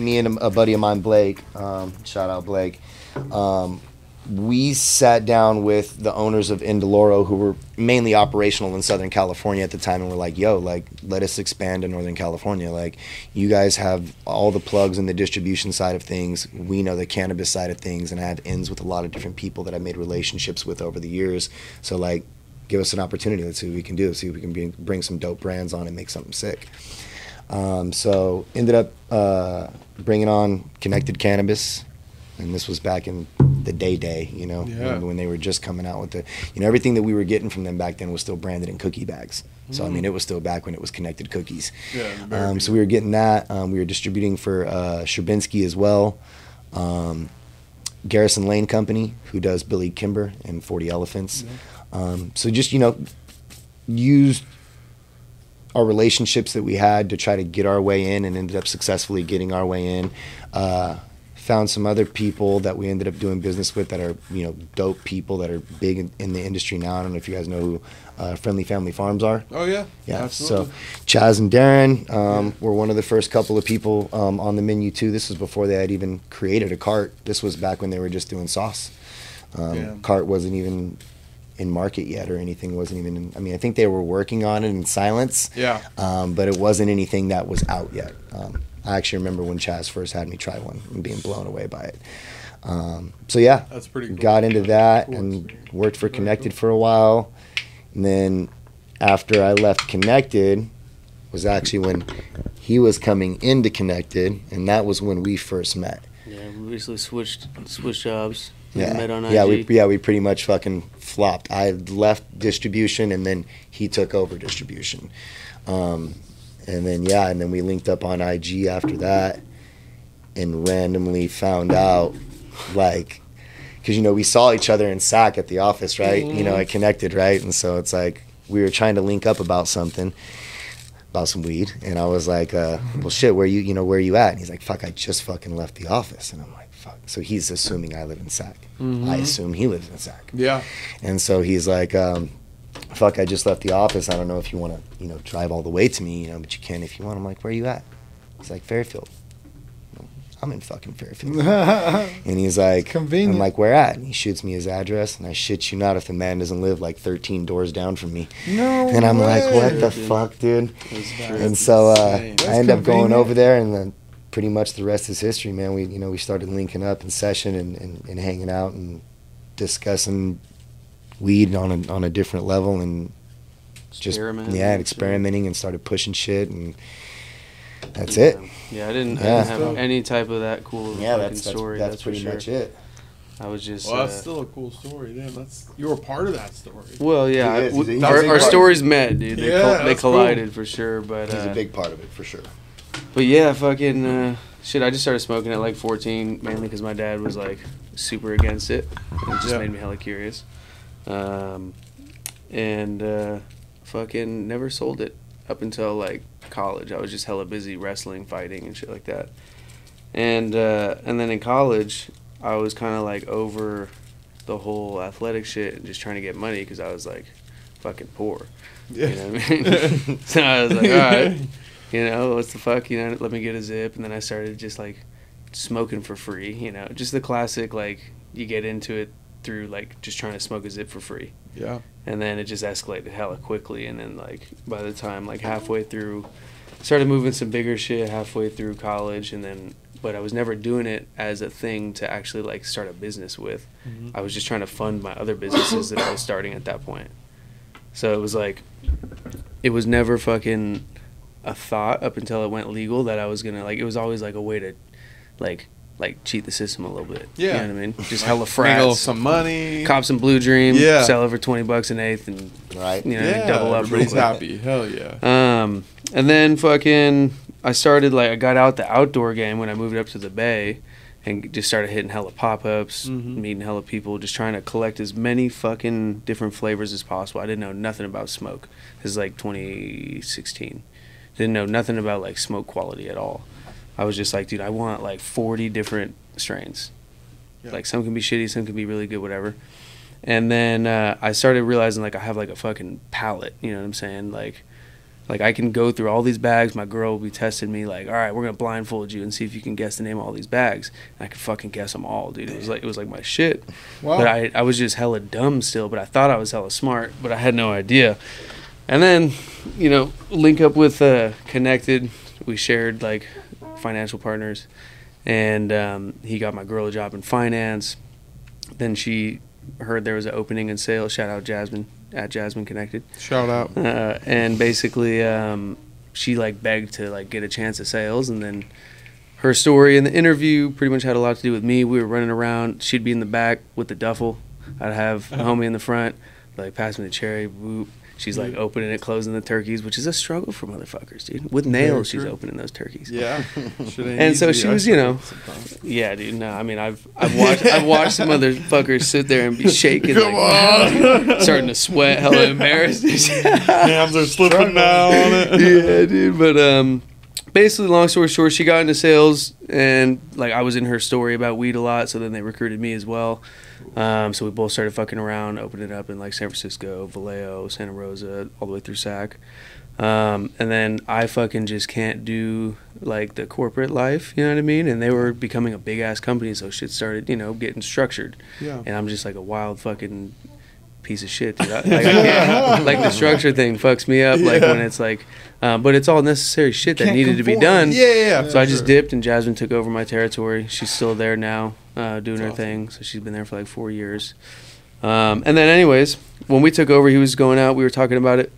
me and a, buddy of mine, Blake, um, shout out Blake, um, we sat down with the owners of Indoloro, who were mainly operational in Southern California at the time, and we're like, "Yo, like, let us expand to Northern California. Like, you guys have all the plugs in the distribution side of things. We know the cannabis side of things, and I have ends with a lot of different people that I made relationships with over the years. So, like, give us an opportunity. Let's see what we can do. See if we can bring some dope brands on and make something sick." Um, so, ended up uh, bringing on Connected Cannabis and this was back in the day day, you know, Yeah. when, when they were just coming out with the, you know, everything that we were getting from them back then was still branded in cookie bags. So I mean, it was still back when it was connected cookies. Yeah, Um, so we were getting that. Um, we were distributing for uh, Sherbinsky as well. Um, Garrison Lane Company, who does Billy Kimber and Forty Elephants. Um, so just you know, used our relationships that we had to try to get our way in, and ended up successfully getting our way in. Uh, found some other people that we ended up doing business with that are you know dope people that are big in, in the industry now. I don't know if you guys know who uh, Friendly Family Farms are. Oh yeah, Yeah. absolutely. So Chaz and Darren um, were one of the first couple of people um, on the menu too. This was before they had even created a cart. This was back when they were just doing sauce. Um, Damn. cart wasn't even in market yet or anything wasn't even in, I mean I think they were working on it in silence yeah, um, but it wasn't anything that was out yet. Um, I actually remember when Chaz first had me try one and being blown away by it. Um, so yeah, that's pretty. Cool. got into that Cool. and worked for Connected for a while. And then after I left Connected was actually when he was coming into Connected, and that was when we first met. Yeah, we basically switched switched jobs. Yeah, met on IG. yeah, we yeah we pretty much fucking flopped. I left distribution, and then he took over distribution. Um, and then yeah, and then we linked up on IG after that, and randomly found out, like, because you know we saw each other in SAC at the office, right? You know, I connected, right? And so it's like we were trying to link up about something. About some weed, and I was like, uh, "Well, shit, where you, you know, where you at?" And he's like, "Fuck, I just fucking left the office," and I'm like. So he's assuming I live in SAC. I assume he lives in SAC. Yeah, And so he's like, um, fuck, I just left the office. I don't know if you want to, you know, drive all the way to me, you know, but you can if you want. I'm like, where are you at? He's like, Fairfield. I'm in fucking Fairfield. And he's like, convenient. I'm like, where at? And he shoots me his address, and I shit you not if the man doesn't live like 13 doors down from me. no. And I'm like, what the dude. fuck, dude? And so uh. I end up going over there, and then pretty much the rest is history, man. We, you know, we started linking up in session and, and, and hanging out and discussing weed on a on a different level, and just Experimenting yeah, and and shit. experimenting and started pushing shit, and that's it. Yeah, I didn't, I didn't have any type of that cool Yeah, fucking that's that's, story. that's, That's, pretty for sure. much it. I was just. well, uh, that's still a cool story. Damn, that's you were part of that story. well, yeah, He is. we- He's a- our, he's a our stories met, dude. They, Yeah, col- they that's cool. collided for sure. But He's uh, a big part of it for sure. But yeah, fucking uh, shit. I just started smoking at like 14, mainly because my dad was like super against it. And it just Yeah. made me hella curious. Um, and uh, fucking never sold it up until like college. I was just hella busy wrestling, fighting, and shit like that. And uh, and then in college, I was kind of like over the whole athletic shit and just trying to get money because I was like fucking poor. Yeah. You know what I mean? so I was like, all right, you know, what's the fuck? You know, let me get a zip. And then I started just like smoking for free, you know, just the classic, like, you get into it through like just trying to smoke a zip for free. yeah. And then it just escalated hella quickly. And then, like, by the time, like, halfway through, started moving some bigger shit halfway through college. And then, but I was never doing it as a thing to actually, like, start a business with. Mhm. I was just trying to fund my other businesses that I was starting at that point. So it was like, it was never fucking a thought up until it went legal that I was gonna like. It was always like a way to, like, like cheat the system a little bit. Yeah. you know what I mean. Just hella Mingle frats, some money. cop some blue dream, Yeah. sell over twenty bucks an eighth, and Right? you know yeah, double up. real everybody's quick. happy. Hell yeah. Um, and then fucking, I started like I got out the outdoor game when I moved up to the Bay, and just started hitting hella pop ups, Mhm. meeting hella people, just trying to collect as many fucking different flavors as possible. I didn't know nothing about smoke. This is like 2016. Didn't know nothing about like smoke quality at all. I was just like, dude, I want like 40 different strains. Yeah. Like some can be shitty, some can be really good, whatever. And then uh, I started realizing like I have like a fucking palate. You know what I'm saying? Like, Like I can go through all these bags. My girl will be testing me. Like, all right, we're gonna blindfold you and see if you can guess the name of all these bags. And I could fucking guess them all, dude. It was like it was like my shit. Wow. But I I was just hella dumb still. But I thought I was hella smart. But I had no idea. And then, you know, link up with uh, Connected. We shared like financial partners, and um, he got my girl a job in finance. Then she heard there was an opening in sales. Shout out Jasmine at Jasmine Connected. Shout out. Uh, and basically, um, she like begged to like get a chance at sales, and then her story in the interview pretty much had a lot to do with me. We were running around. She'd be in the back with the duffel. I'd have a homie in the front, like pass me the cherry. Whoop. She's like opening it, closing the turkeys, which is a struggle for motherfuckers, dude. With nails, she's opening those turkeys. Yeah. And so she was, you know, sometimes. Yeah, dude. No, I mean, I've I've watched I've watched some motherfuckers sit there and be shaking, Come like, on. starting to sweat, hella embarrassed. Hands are slipping now on it. yeah, dude. But um, basically, long story short, she got into sales, and like I was in her story about weed a lot, so then they recruited me as well. Um, so we both started fucking around, opening it up in like San Francisco, Vallejo, Santa Rosa, all the way through Sac. Um, and then I fucking just can't do like the corporate life, you know what I mean? And they were becoming a big ass company, so shit started, you know, getting structured. Yeah. And I'm just like a wild fucking piece of shit, dude. I, like, I can't, like the structure thing fucks me up, like when it's like, um, but it's all necessary shit that Can't needed to be done. Yeah, yeah, yeah. So I just sure. dipped, and Jasmine took over my territory. She's still there now, uh, doing That's her awesome. thing. So she's been there for like four years. Um, and then, anyways, when we took over, he was going out. We were talking about it,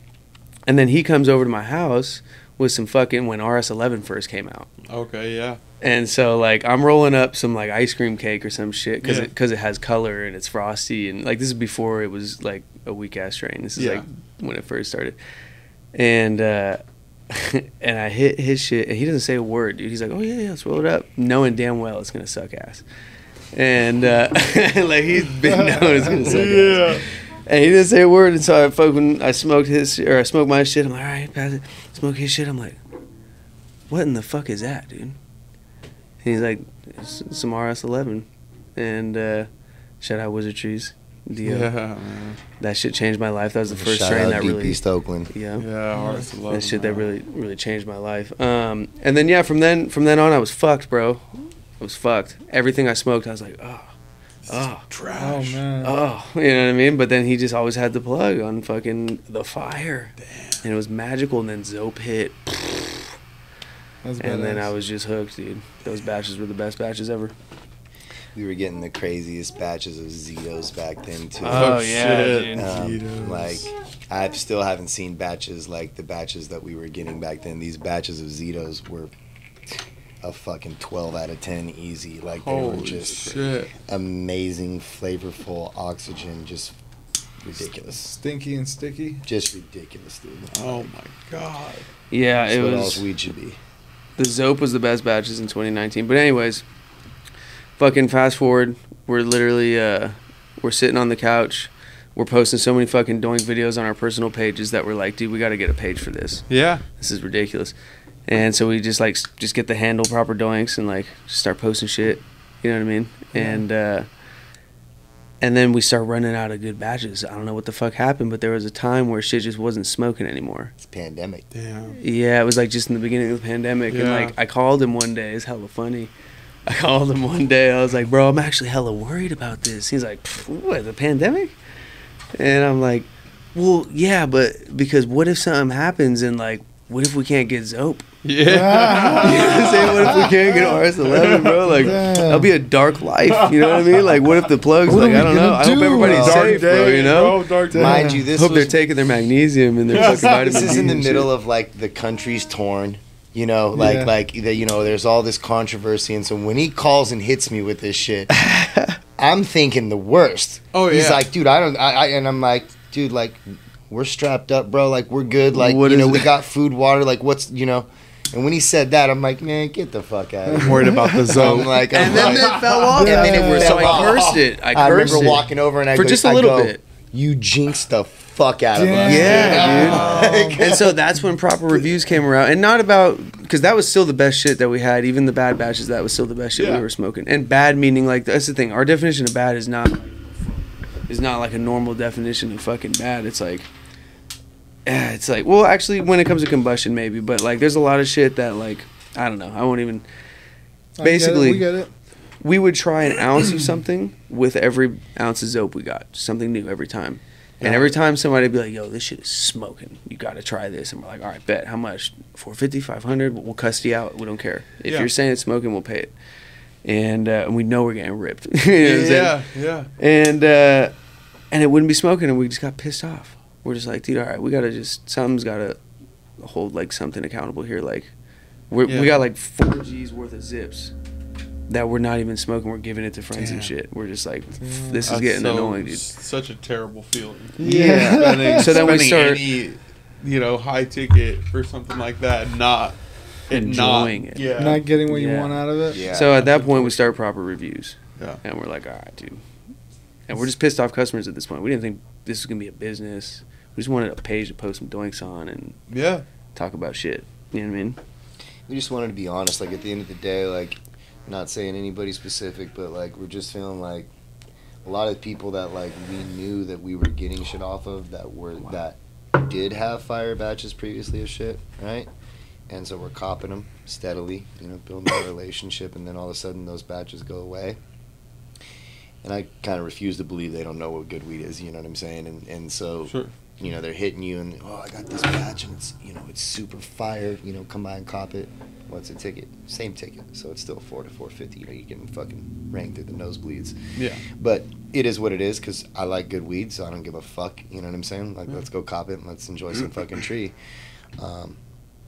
and then he comes over to my house with some fucking when RS11 first came out. Okay, yeah. And so like I'm rolling up some like ice cream cake or some shit because Yeah. it because it has color and it's frosty and like this is before it was like a weak ass strain. This is Yeah. like when it first started, and uh, and I hit his shit and he doesn't say a word, dude. He's like, oh yeah, yeah, let's roll it up, knowing damn well it's gonna suck ass, and uh, like he's been knowing it's gonna suck ass. And he didn't say a word, and so I fucking I smoked his or I smoked my shit. I'm like, all right, pass it. Smoke his shit. I'm like, what in the fuck is that, dude? And he's like, "It's some RS11, and uh, shout out Wizard Trees. Deo. Yeah, man. That shit changed my life. That was the first Shout strain out that Deep really, East Oakland. yeah, Yeah, hearts of love. that shit that really, really changed my life. Um, and then yeah, from then, from then on, I was fucked, bro. I was fucked. Everything I smoked, I was like, oh, oh. Oh trash. man. Oh, you know what I mean? But then he just always had the plug on fucking the fire. Damn. And it was magical. And then Zoap hit. That's And then. I was just hooked, dude. Those batches were the best batches ever. We were getting the craziest batches of Zetos back then too. Oh, yeah, dude. Um, like I still haven't seen batches like the batches that we were getting back then. These batches of Zetos were a fucking 12 out of 10 easy. Like they were just shit. amazing, flavorful oxygen, just ridiculous. stinky and sticky. Just ridiculous, dude. Oh my god. Yeah, That's it what was. else weed should be. the Zoap was the best batches in 2019. But anyways, fucking fast forward, we're literally uh, we're sitting on the couch. We're posting so many fucking doink videos on our personal pages that we're like, dude, we got to get a page for this. Yeah. This is ridiculous. And so we just like just get the handle proper doinks and like just start posting shit. You know what I mean? Yeah. And uh, and then we start running out of good batches. I don't know what the fuck happened, but there was a time where shit just wasn't smoking anymore. It's pandemic. Damn. Yeah, it was like just in the beginning of the pandemic, yeah. and like I called him one day. It's hella funny. I called him one day. I was like, "Bro, I'm actually hella worried about this." He's like, "What? The pandemic?" And I'm like, "Well, yeah, but because what if something happens and like, what if we can't get Zoap? Yeah. You know what I'm saying? What if we can't get RS11, bro? Like, Damn. that'll be a dark life. You know what I mean? Like, what if the plugs? What are Like, we I don't know. gonna I hope everybody's Dark safe, bro. You know. dark Damn. Mind you, this hope they're taking their magnesium and their Yeah. fucking vitamin this is in the middle shit. of like the country's torn you know like Yeah. like the, you know there's all this controversy and so when he calls and hits me with this shit i'm thinking the worst Oh, yeah. he's like dude i don't I, I and i'm like dude like we're strapped up bro like we're good like What you is know we got food water like what's you know and when he said that i'm like man get the fuck out of I'm worried about the I'm zone. like, I'm And then like- it fell off. and then it Yeah. so I cursed it. I cursed I cursed remember it. walking over and I For go, just a little go, bit. You jinxed the fuck out of Damn. us. Yeah, dude. and so that's when proper reviews came around, and not about because that was still the best shit that we had. Even the bad batches, that was still the best shit Yeah. we were smoking. And bad meaning like that's the thing. Our definition of bad is not is not like a normal definition of fucking bad. It's like eh, it's like well actually when it comes to combustion maybe but like there's a lot of shit that like i don't know i won't even I get it, Basically- we get it. We would try an ounce of something with every ounce of zoap we got something new every time and every time somebody would be like yo this shit is smoking you gotta try this and we're like all right bet how much 450 500 we'll cuss you out we don't care if Yeah. you're saying it's smoking we'll pay it and uh, we know we're getting ripped You know what I'm saying? yeah, yeah. and uh, and it wouldn't be smoking, and we just got pissed off. We're just like, dude, all right, we gotta just something's gotta hold like something accountable here. Like, we're, Yeah. we got like four G's worth of zips that we're not even smoking. We're giving it to friends and shit. We're just like, this is That's getting so- annoying, dude. Such a terrible feeling. Yeah. Spending, So then we spending start- any, you know, high ticket for something like that, not Enjoying not, it. Yeah. Not getting what you want out of it. Yeah. So at that point, we start proper reviews, yeah. and we're like, all right, dude. And we're just pissed off customers at this point. We didn't think this was gonna be a business. We just wanted a page to post some doinks on and Yeah. talk about shit. You know what I mean? we just wanted to be honest. Like at the end of the day, like not saying anybody specific, but like we're just feeling like a lot of people that like we knew that we were getting shit off of that were that did have fire batches previously of shit, right? And so we're copping them steadily, you know, building a relationship, and then all of a sudden those batches go away. And I kind of refuse to believe they don't know what good weed is. You know what I'm saying? And and so Sure. you know they're hitting you and oh I got this batch and it's you know it's super fire you know come by and cop it what's a ticket. Same ticket. So it's still four to four fifty. You know you're getting fucking ranked through the nosebleeds. Yeah. but it is what it is because I like good weed so I don't give a fuck. You know what I'm saying? Like Yeah. let's go cop it and let's enjoy some fucking tree. Um,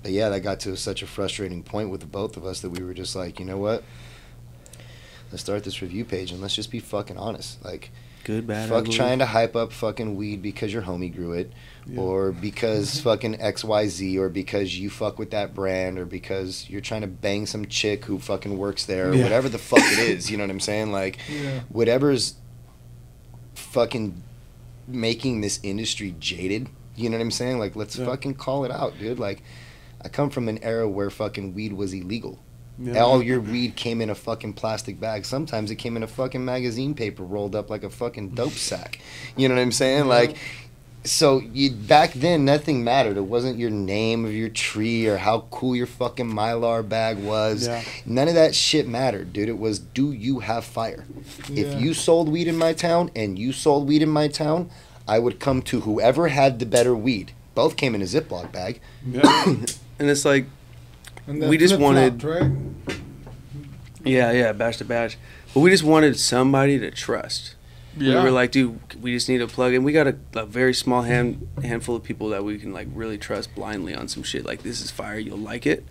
but yeah that got to such a frustrating point with the both of us that we were just like you know what? Let's start this review page and let's just be fucking honest. Like Good, bad, fuck ugly. trying to hype up fucking weed because your homie grew it Yeah. or because fucking xyz or because you fuck with that brand or because you're trying to bang some chick who fucking works there or Yeah. whatever the fuck it is you know what i'm saying like Yeah. whatever's fucking making this industry jaded you know what i'm saying like let's fucking call it out dude like i come from an era where fucking weed was illegal Yeah. all your weed came in a fucking plastic bag. Sometimes it came in a fucking magazine paper rolled up like a fucking dope sack. You know what I'm saying? Like, so you back then nothing mattered. It wasn't your name of your tree or how cool your fucking mylar bag was. Yeah. None of that shit mattered, dude. It was do you have fire? Yeah. If you sold weed in my town and you sold weed in my town, I would come to whoever had the better weed. Both came in a Ziploc bag. Yeah. And it's like, We just wanted- right? yeah, yeah, batch to batch. But we just wanted somebody to trust. We Yeah. were like, dude, we just need a plug in. We got a, a very small hand handful of people that we can like really trust blindly on some shit. Like this is fire, you'll like it.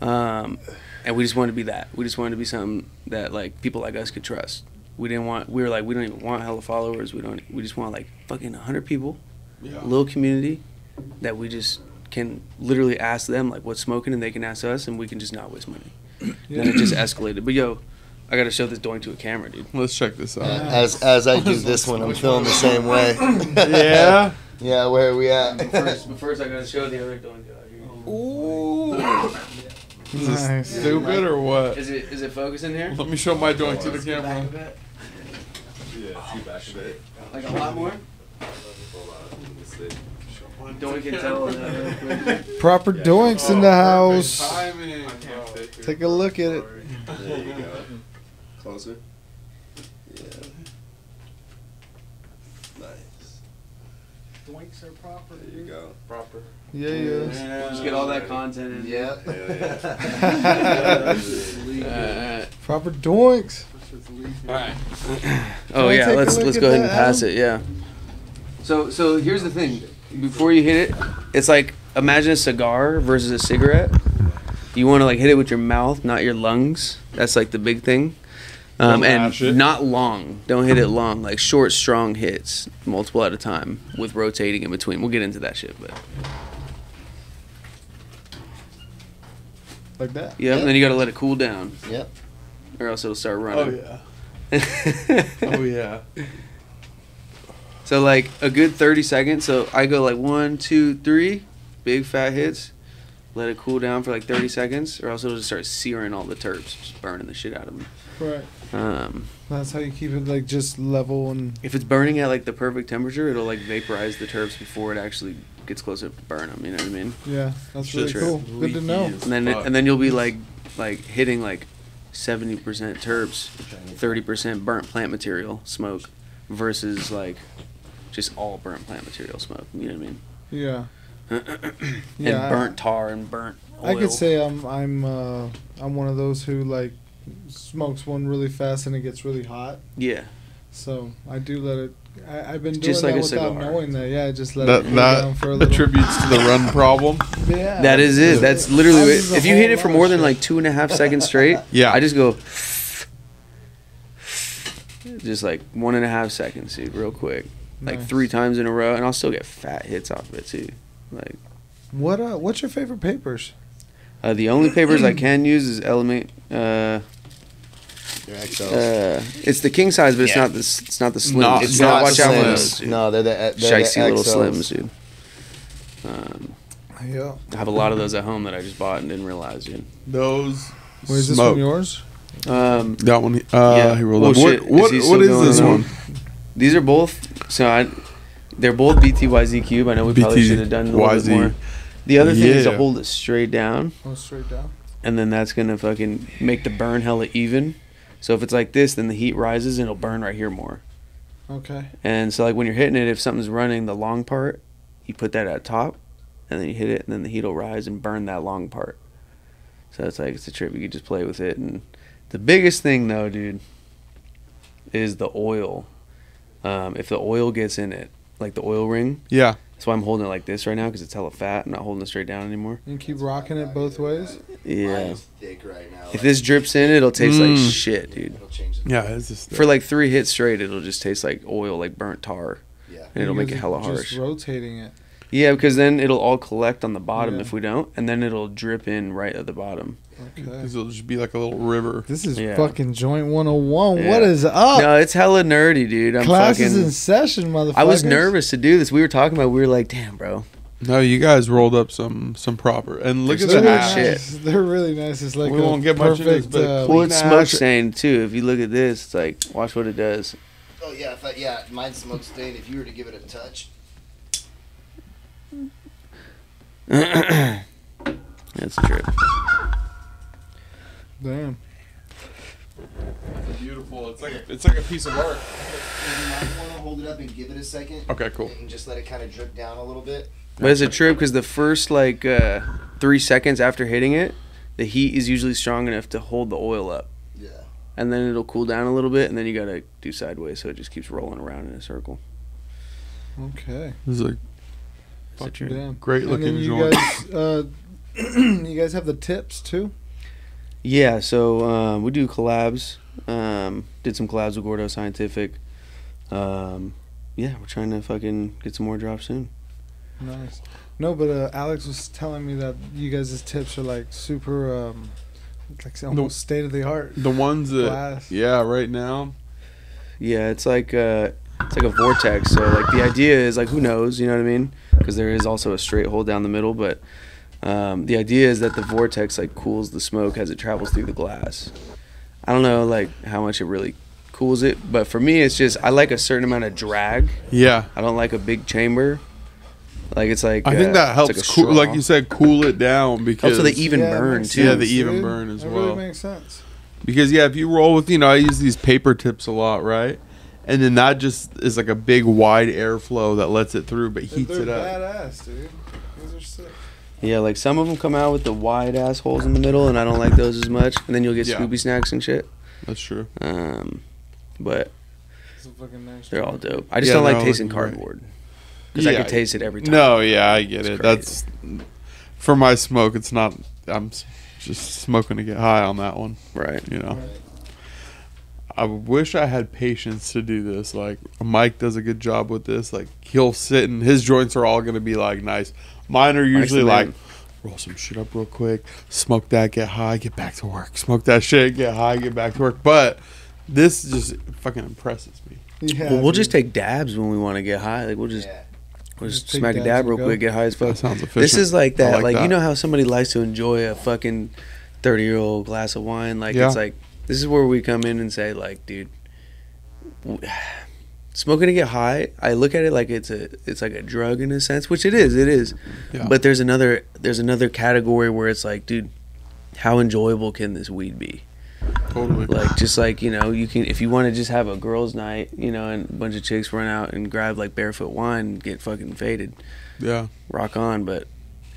Um, and we just wanted to be that. We just wanted to be something that like people like us could trust. We didn't want. We were like, we don't even want hella followers. We don't. We just want like fucking hundred people, yeah. little community, that we just can literally ask them like what's smoking, and they can ask us, and we can just not waste money. And then it just escalated. But yo, I gotta show this doink to a camera, dude. Let's check this out. As as I do this one, I'm feeling the same way. yeah. Yeah, where are we at? But first, but first I gotta show the other doink Ooh. Is this Nice. stupid or what? Is it is it focusing here? Let me show my joint to the Back camera. a bit? Yeah, see back of it. Like a lot more? Hold on, let me see. Don't can tell. uh, Proper doinks in the house. Timing. Take a look at it. There you go. Closer. Yeah. Nice. Doinks are proper. There you go. Proper. Yeah, yeah. Just get all that content in. Yeah. Hell Uh, Proper doinks. Alright. oh yeah, let's let's go ahead and pass Adam? it. Yeah. So so here's the thing. Before you hit it, it's like imagine a cigar versus a cigarette. You want to like hit it with your mouth, not your lungs. That's like the big thing. Um, and not long. Don't hit it long. Like short, strong hits, multiple at a time, with rotating in between. We'll get into that shit, but Like that. yeah. And then you got to let it cool down, Yep. or else it'll start running. Oh yeah. Oh yeah. So like a good thirty seconds. So I go like one, two, three, big fat hits. Let it cool down for like thirty seconds, or else it'll just start searing all the terps, just burning the shit out of them. Right. Um, That's how you keep it like just level and if it's burning at like the perfect temperature, it'll like vaporize the terps before it actually gets close enough to burn them. You know what I mean? yeah, that's Shit's really cool. Good to know. And then fuck. and then you'll be like like hitting like seventy percent terps, thirty percent burnt plant material smoke, versus like just all burnt plant material smoke. You know what I mean? Yeah. and Yeah, burnt tar and burnt. Oil. I could say I'm I'm uh, I'm one of those who like smokes one really fast and it gets really hot. Yeah. So I do let it. I, I've been doing Just like that a without cigar. knowing that. Yeah, I just let That it cool down for a that little. attributes to the run problem. Yeah, That is it. That's literally That it. is a If you hit it for more than like two and a half seconds straight, Yeah. I just go just like one and a half seconds, dude, real quick. Like Nice. three times in a row, and I'll still get fat hits off of it too. Like What uh? What's your favorite papers? uh, the only papers I can use is Element. Uh, uh, it's the king size, but it's Yeah. not the it's not the slim. Not- you it's not watch the out for slims. those. Dude. No, they're the they're Shicey the little XLs. slims, dude. Um, Yeah. I have a lot of those at home that I just bought and didn't realize, dude. Those. Wait, is this smoke. from yours? Um, That one. Uh, Yeah. he rolled Oh, up. shit. What, what, Is he what still is going this on? one? These are both so I, they're both BTYZ cube. I know we probably BTYZ. should have done a little bit more. The other thing is to Yeah. hold it straight down, Oh, straight down. and then that's gonna fucking make the burn hella even. So if it's like this, then the heat rises and it'll burn right here more. Okay. And so like when you're hitting it, if something's running the long part, you put that at top, and then you hit it, and then the heat will rise and burn that long part. So it's like it's a trip. You could just play with it, and the biggest thing though, dude, is the oil. Um, if the oil gets in it, like the oil ring, Yeah. that's why I'm holding it like this right now because it's hella fat. I'm not holding it straight down anymore. And keep rocking it both ways. Yeah. Thick right now. If this drips in, it'll taste like Mm. shit, dude. it'll change Yeah. It's just For like three hits straight, it'll just taste like oil, like burnt tar, yeah. and it'll You make it hella are Just rotating it. Yeah, because then it'll all collect on the bottom Yeah. if we don't, and then it'll drip in right at the bottom. Okay. Because it'll just be like a little river. This is Yeah. fucking joint 101. What Yeah. is up? no, it's hella nerdy, dude. I'm Class is fucking. in session, motherfucker. I was nervous to do this. We were talking about. We were like, "Damn, bro." No, you guys rolled up some some proper. And look They're at They're the really good shit. nice. They're really nice. It's like We a won't get much into this, but uh, Well, it's smoke ash. stain too. If you look at this, it's like, watch what it does. Oh yeah, if I, yeah, mine's smoke stain. If you were to give it a touch, That's a trip. Damn. Beautiful. It's like a, it's like a piece of art. you might want to hold it up and give it a second. Okay, cool. And just let it kind of drip down a little bit. But it's a trip because the first like uh, three seconds after hitting it, the heat is usually strong enough to hold the oil up, Yeah. and then it'll cool down a little bit, and then you gotta do sideways so it just keeps rolling around in a circle. Okay. This is a It's a Fucking trip. Damn. great And then looking you joint. guys, uh, you guys have the tips too. Yeah, so um, we do collabs. Um, did some collabs with Gordo Scientific. Um, yeah, we're trying to fucking get some more drops soon. Nice. No, but uh, Alex was telling me that you guys' tips are like super, um, like almost state of the art. the ones that Glass. yeah right now. Yeah, it's like uh, it's like a vortex. So like the idea is like who knows, you know what I mean? Because there is also a straight hole down the middle, but um, the idea is that the vortex like cools the smoke as it travels through the glass. I don't know like how much it really cools it, but for me it's just I like a certain amount of drag. Yeah, I don't like a big chamber. Like it's like I think uh, that helps. like cool, like you said, cool it down because Helps with the even Yeah, burn makes too. Yeah, the even dude. burn as that well. really makes sense. because yeah, if you roll with you know I use these paper tips a lot, right? And then that just is like a big wide airflow that lets it through, but heats They're it up. badass, dude. These are sick. Yeah, like some of them come out with the wide ass holes in the middle, and I don't like those as much. And then you'll get Yeah. Scooby snacks and shit. That's true. Um, but It's a fucking nice. they're all dope. I just Yeah, don't like no, tasting you're cardboard because I can taste it every time. No, yeah, I get It's it. crazy. That's for my smoke. It's not. I'm just smoking to get high on that one. Right. You know. Right. I wish I had patience to do this. Like Mike does a good job with this. Like he'll sit and his joints are all gonna be like nice. Mine are usually the like man. roll some shit up real quick, smoke that, get high, get back to work. Smoke that shit, get high, get back to work. But this just fucking impresses me. Yeah, well, we'll just take dabs when we want to get high. Like we'll just yeah. we'll just Just smack a dab real go. quick, get high as fuck. That sounds efficient. This is like I that. like Like, that. you know how somebody likes to enjoy a fucking thirty year old glass of wine. Like Yeah. it's like this is where we come in and say like, dude, w- smoking to get high. I look at it like it's a it's like a drug in a sense, which it is. It is. Yeah. But there's another there's another category where it's like, dude, how enjoyable can this weed be? Totally. Like just like you know, you can if you want to just have a girls' night, you know, and a bunch of chicks run out and grab like barefoot wine and get fucking faded, Yeah. rock on. But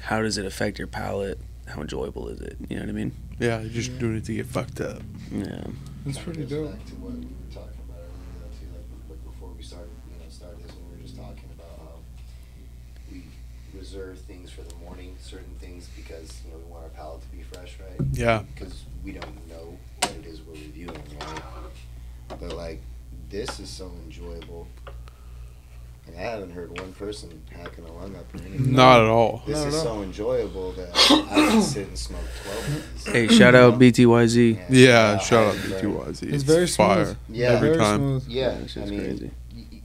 how does it affect your palate? How enjoyable is it? You know what I mean? Yeah. You're just doing it to get fucked up. Yeah. It's pretty dope. Back to what we were talking about earlier, though, too. Like, like before we started, you know, started this, when we were just talking about how we reserve things for the morning, certain things because you know we want our palate to be fresh, right? Yeah. Because we don't know what it is we're reviewing, right? But like, this is so enjoyable, and I haven't heard one person hacking a lung up or anything. Not at all. This Not is all. so enjoyable that I can sit and smoke twelve of. Hey, shout out BTYZ. And Yeah. Shout out highly to recommend- TYZ. It's very fire. smooth. Yeah. Every Very time. smooth. Yeah, That shit's I mean, crazy.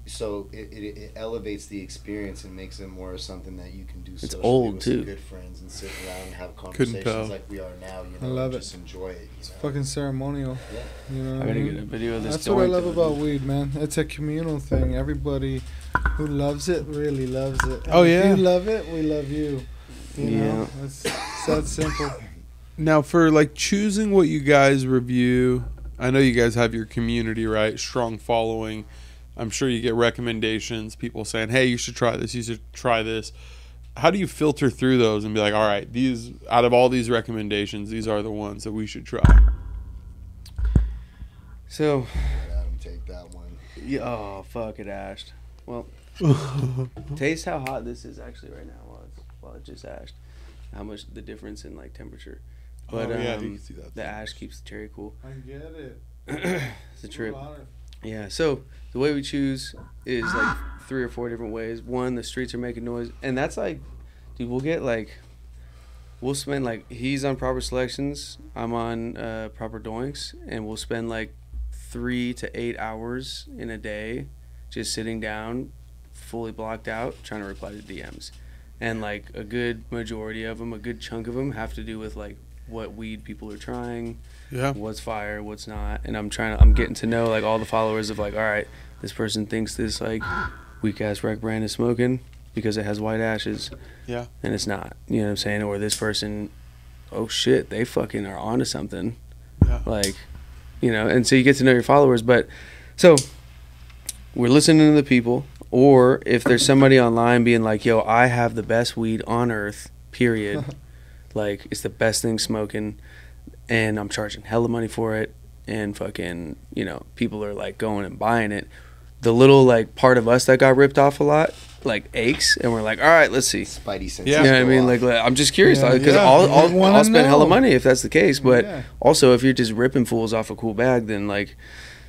Y- y- so it, it, it elevates the experience and makes it more something that you can do. It's old, with too. Good friends and sit around and have conversations like we are now. You I love and it. just enjoy it. You know? Fucking ceremonial. Yeah. You know I what I gotta mean? get a video of this. That's what I love about dude. weed, man. It's a communal thing. Everybody who loves it really loves it. Oh, and Oh, if yeah. you love it, we love you. You know, Yeah. it's, it's that simple. Now, for like choosing what you guys review, I know you guys have your community, right? Strong following. I'm sure you get recommendations, people saying, hey, you should try this, you should try this. How do you filter through those and be like, all right, these, out of all these recommendations, these are the ones that we should try? So, Let Adam take that one. yeah, oh fuck it, ashed. Well, taste how hot this is actually right now while it's while it just ashed. How much the difference in like temperature. But oh, yeah, um, you can see that. the ash keeps the cherry cool. I get it. it's a trip. Yeah. So the way we choose is like three or four different ways. One, the streets are making noise, and that's like, dude, we'll get like, we'll spend like he's on proper selections, I'm on uh, proper doinks, and we'll spend like three to eight hours in a day, just sitting down, fully blocked out, trying to reply to DMs, and like a good majority of them, a good chunk of them, have to do with like what weed people are trying Yeah. what's fire, what's not, and I'm trying to I'm getting to know like all the followers of like, all right, this person thinks this like weak ass rec brand is smoking because it has white ashes. Yeah. And it's not. You know what I'm saying? Or this person, oh shit, they fucking are onto something. Yeah. Like, you know, and so you get to know your followers, but so we're listening to the people, or if there's somebody online being like, yo, I have the best weed on earth, period. like it's the best thing smoking and I'm charging hella money for it and fucking, you know, people are like going and buying it. The little like part of us that got ripped off a lot like aches and we're like, all right, let's see. Spidey senses. Yeah. You know what I mean? Like, like, I'm just curious because yeah. I'll, You I'll, I'll spend hella know. money if that's the case. But Yeah. also, if you're just ripping fools off a cool bag, then like,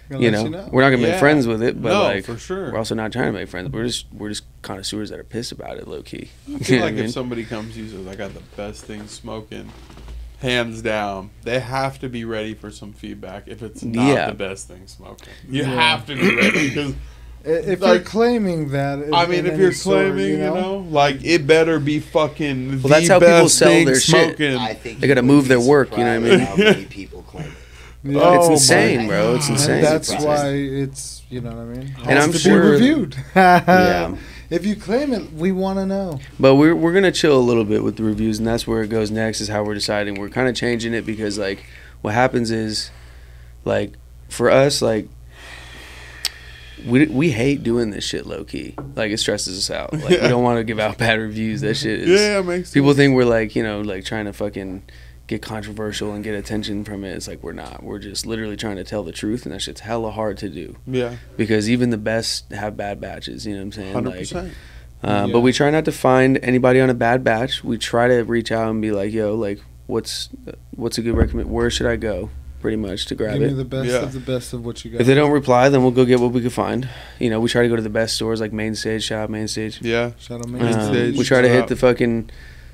Gonna you let know, we're not gonna make friends with it. But no, like, for sure. we're also not trying to make friends. We're just we're just connoisseurs that are pissed about it, low key. I You feel know like I mean? if somebody comes to you and says, I got the best thing smoking, hands down, they have to be ready for some feedback if it's not Yeah. the best thing smoking. You Yeah. have to be ready because, If Like- you're claiming that, I mean, if you're sort, claiming, you know? like, it better be fucking Well, that's the how people sell thing their shit. smoking. I think They gotta move their work, you know what I mean? How many people claim it. Yeah. Oh, it's insane, bro. It's insane. That's Surprised. why it's you know what I mean. And I'm to sure- be reviewed. Yeah. If you claim it, we want to know. But we're we're gonna chill a little bit with the reviews, and that's where it goes next. Is how we're deciding. We're kind of changing it because like what happens is, like for us, like we we hate doing this shit low key. Like it stresses us out. Like Yeah. we don't want to give out bad reviews. That shit is. yeah, it makes sense. People sense. think we're like you know like trying to fucking get controversial and get attention from it. It's like we're not. We're just literally trying to tell the truth, and that shit's hella hard to do Yeah, because even the best have bad batches. You know what I'm saying? 100%. Like, um, Yeah. But we try not to find anybody on a bad batch. We try to reach out and be like, "Yo, like, what's what's a good recommend? Where should I go? Pretty much to grab Give me it. the best Yeah. of the best of what you got. If they don't reply, then we'll go get what we can find. You know, we try to go to the best stores like Main Stage, shout out Main Stage. yeah. Shout out, Main. Um, Stage, we try to hit the fucking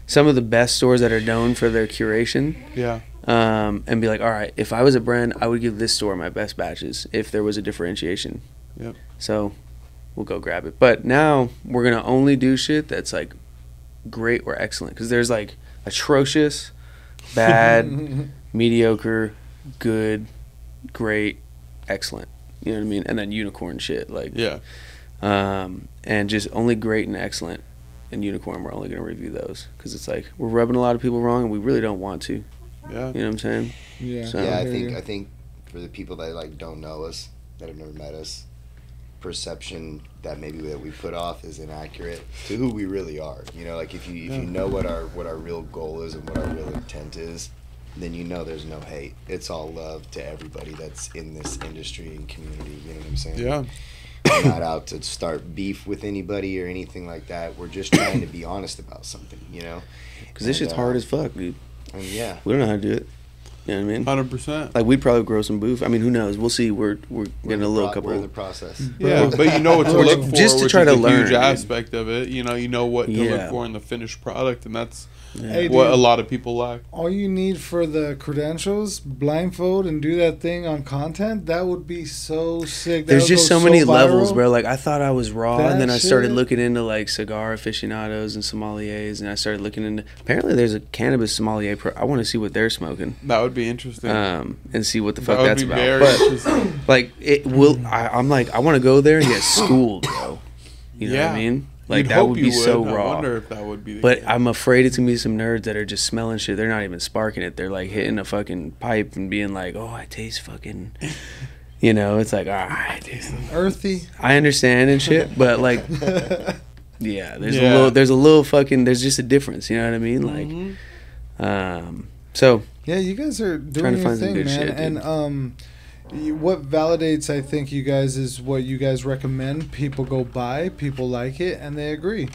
some of the best stores that are known for their curation. Yeah. Um, and be like, all right, if I was a brand, I would give this store my best batches if there was a differentiation. Yep. So we'll go grab it. But now we're gonna only do shit that's like great or excellent because there's like atrocious, bad, mediocre, good, great, excellent. You know what I mean? And then unicorn shit like Yeah. um, and just only great and excellent and unicorn we're only going to review those because it's like we're rubbing a lot of people wrong and we really don't want to Yeah. you know what i'm saying Yeah. So- yeah, I think. I think for the people that like don't know us, that have never met us, perception that maybe that we put off is inaccurate to who we really are. You know, like if you if you know what our what our real goal is and what our real intent is, then you know there's no hate. It's all love to everybody that's in this industry and community. You know what I'm saying? Yeah. We're not out to start beef with anybody or anything like that. We're just trying to be honest about something. You know? because this shit's uh, hard as fuck dude And yeah. we don't know how to do it you know what i mean Hundred percent. like we'd probably grow some boof i mean who knows we'll see we're we're We're getting a little pro- We're in the process. Yeah, but you know what to look just- for, just to which try is to a learn, huge aspect of it. You know, you know what to Yeah. look for in the finished product, and that's Hey, what a lot of people lack. All you need for the credentials, blindfold, and do that thing on content. That would be so sick. That there's just go so many viral. levels bro like i thought i was raw That and then i started shit. looking into like cigar aficionados and sommeliers and i started looking into apparently there's a cannabis sommelier pro i want to see what they're smoking That would be interesting. um, and see what the fuck would that's about. But like, it will. I, I'm like, I want to go there and get schooled, bro. You know what I mean? Like You'd that would you be so raw. I wonder if that would be. The But case. I'm afraid it's gonna be some nerds that are just smelling shit. They're not even sparking it. They're like hitting a fucking pipe and being like, "Oh, I taste fucking." You know, it's like, all right, dude. earthy. I understand and shit, but like, yeah, there's Yeah. a little, there's a little fucking, there's just a difference. You know what I mean? Like, Mhm. um, so Yeah, you guys are Trying doing to your find some thing, good man. shit, and um, you- what validates, I think, you guys is what you guys recommend. People go buy, people like it, and they agree.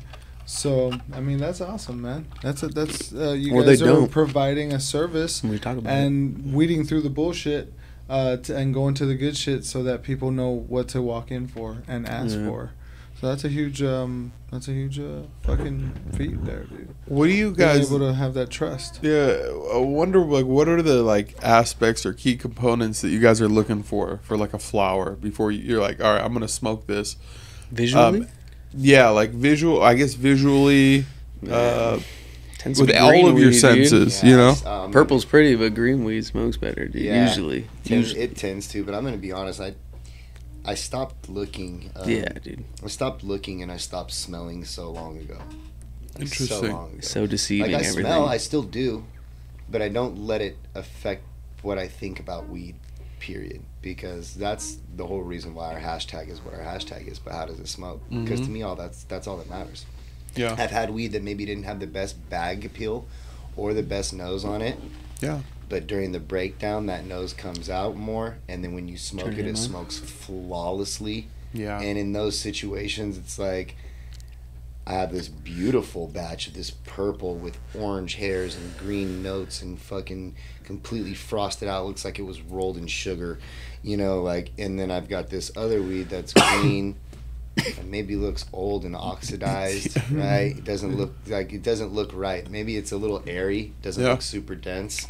So, I mean, that's awesome, man. That's a, that's uh, you Or they guys are don't. providing a service we talk about it. and weeding through the bullshit. Uh, to, and going to the good shit so that people know what to walk in for and ask Yeah. for. So that's a huge, um, that's a huge uh, fucking feat there, dude. what do you guys Being guys? able to have that trust. Yeah, I wonder like what are the like aspects or key components that you guys are looking for for like a flower before you, you're like, all right, I'm gonna smoke this. visually. Um, yeah, like visual. I guess visually, uh, with all of your weed, dude. senses, you know. Um, Purple's pretty, but green weed smokes better, dude. Yeah. Usually, Tends, usually. it tends to, but I'm gonna be honest. I I stopped looking. Um, yeah, dude. I stopped looking and I stopped smelling so long ago. Like, So long ago. So deceiving. like I everything. smell, I still do, but I don't let it affect what I think about weed. Period. Because that's the whole reason why our hashtag is what our hashtag is. But how does it smoke? Because Mhm. to me, all that's that's all that matters. Yeah, I've had weed that maybe didn't have the best bag appeal or the best nose on it. Yeah. But during the breakdown, that nose comes out more, and then when you smoke Turn it, it smokes flawlessly. yeah. And in those situations, it's like I have this beautiful batch of this purple with orange hairs and green notes and fucking completely frosted out. Looks like it was rolled in sugar, you know. Like, and then I've got this other weed that's green. And maybe looks old and oxidized, right? It doesn't look like it doesn't look right. Maybe it's a little airy, doesn't Yeah. look super dense.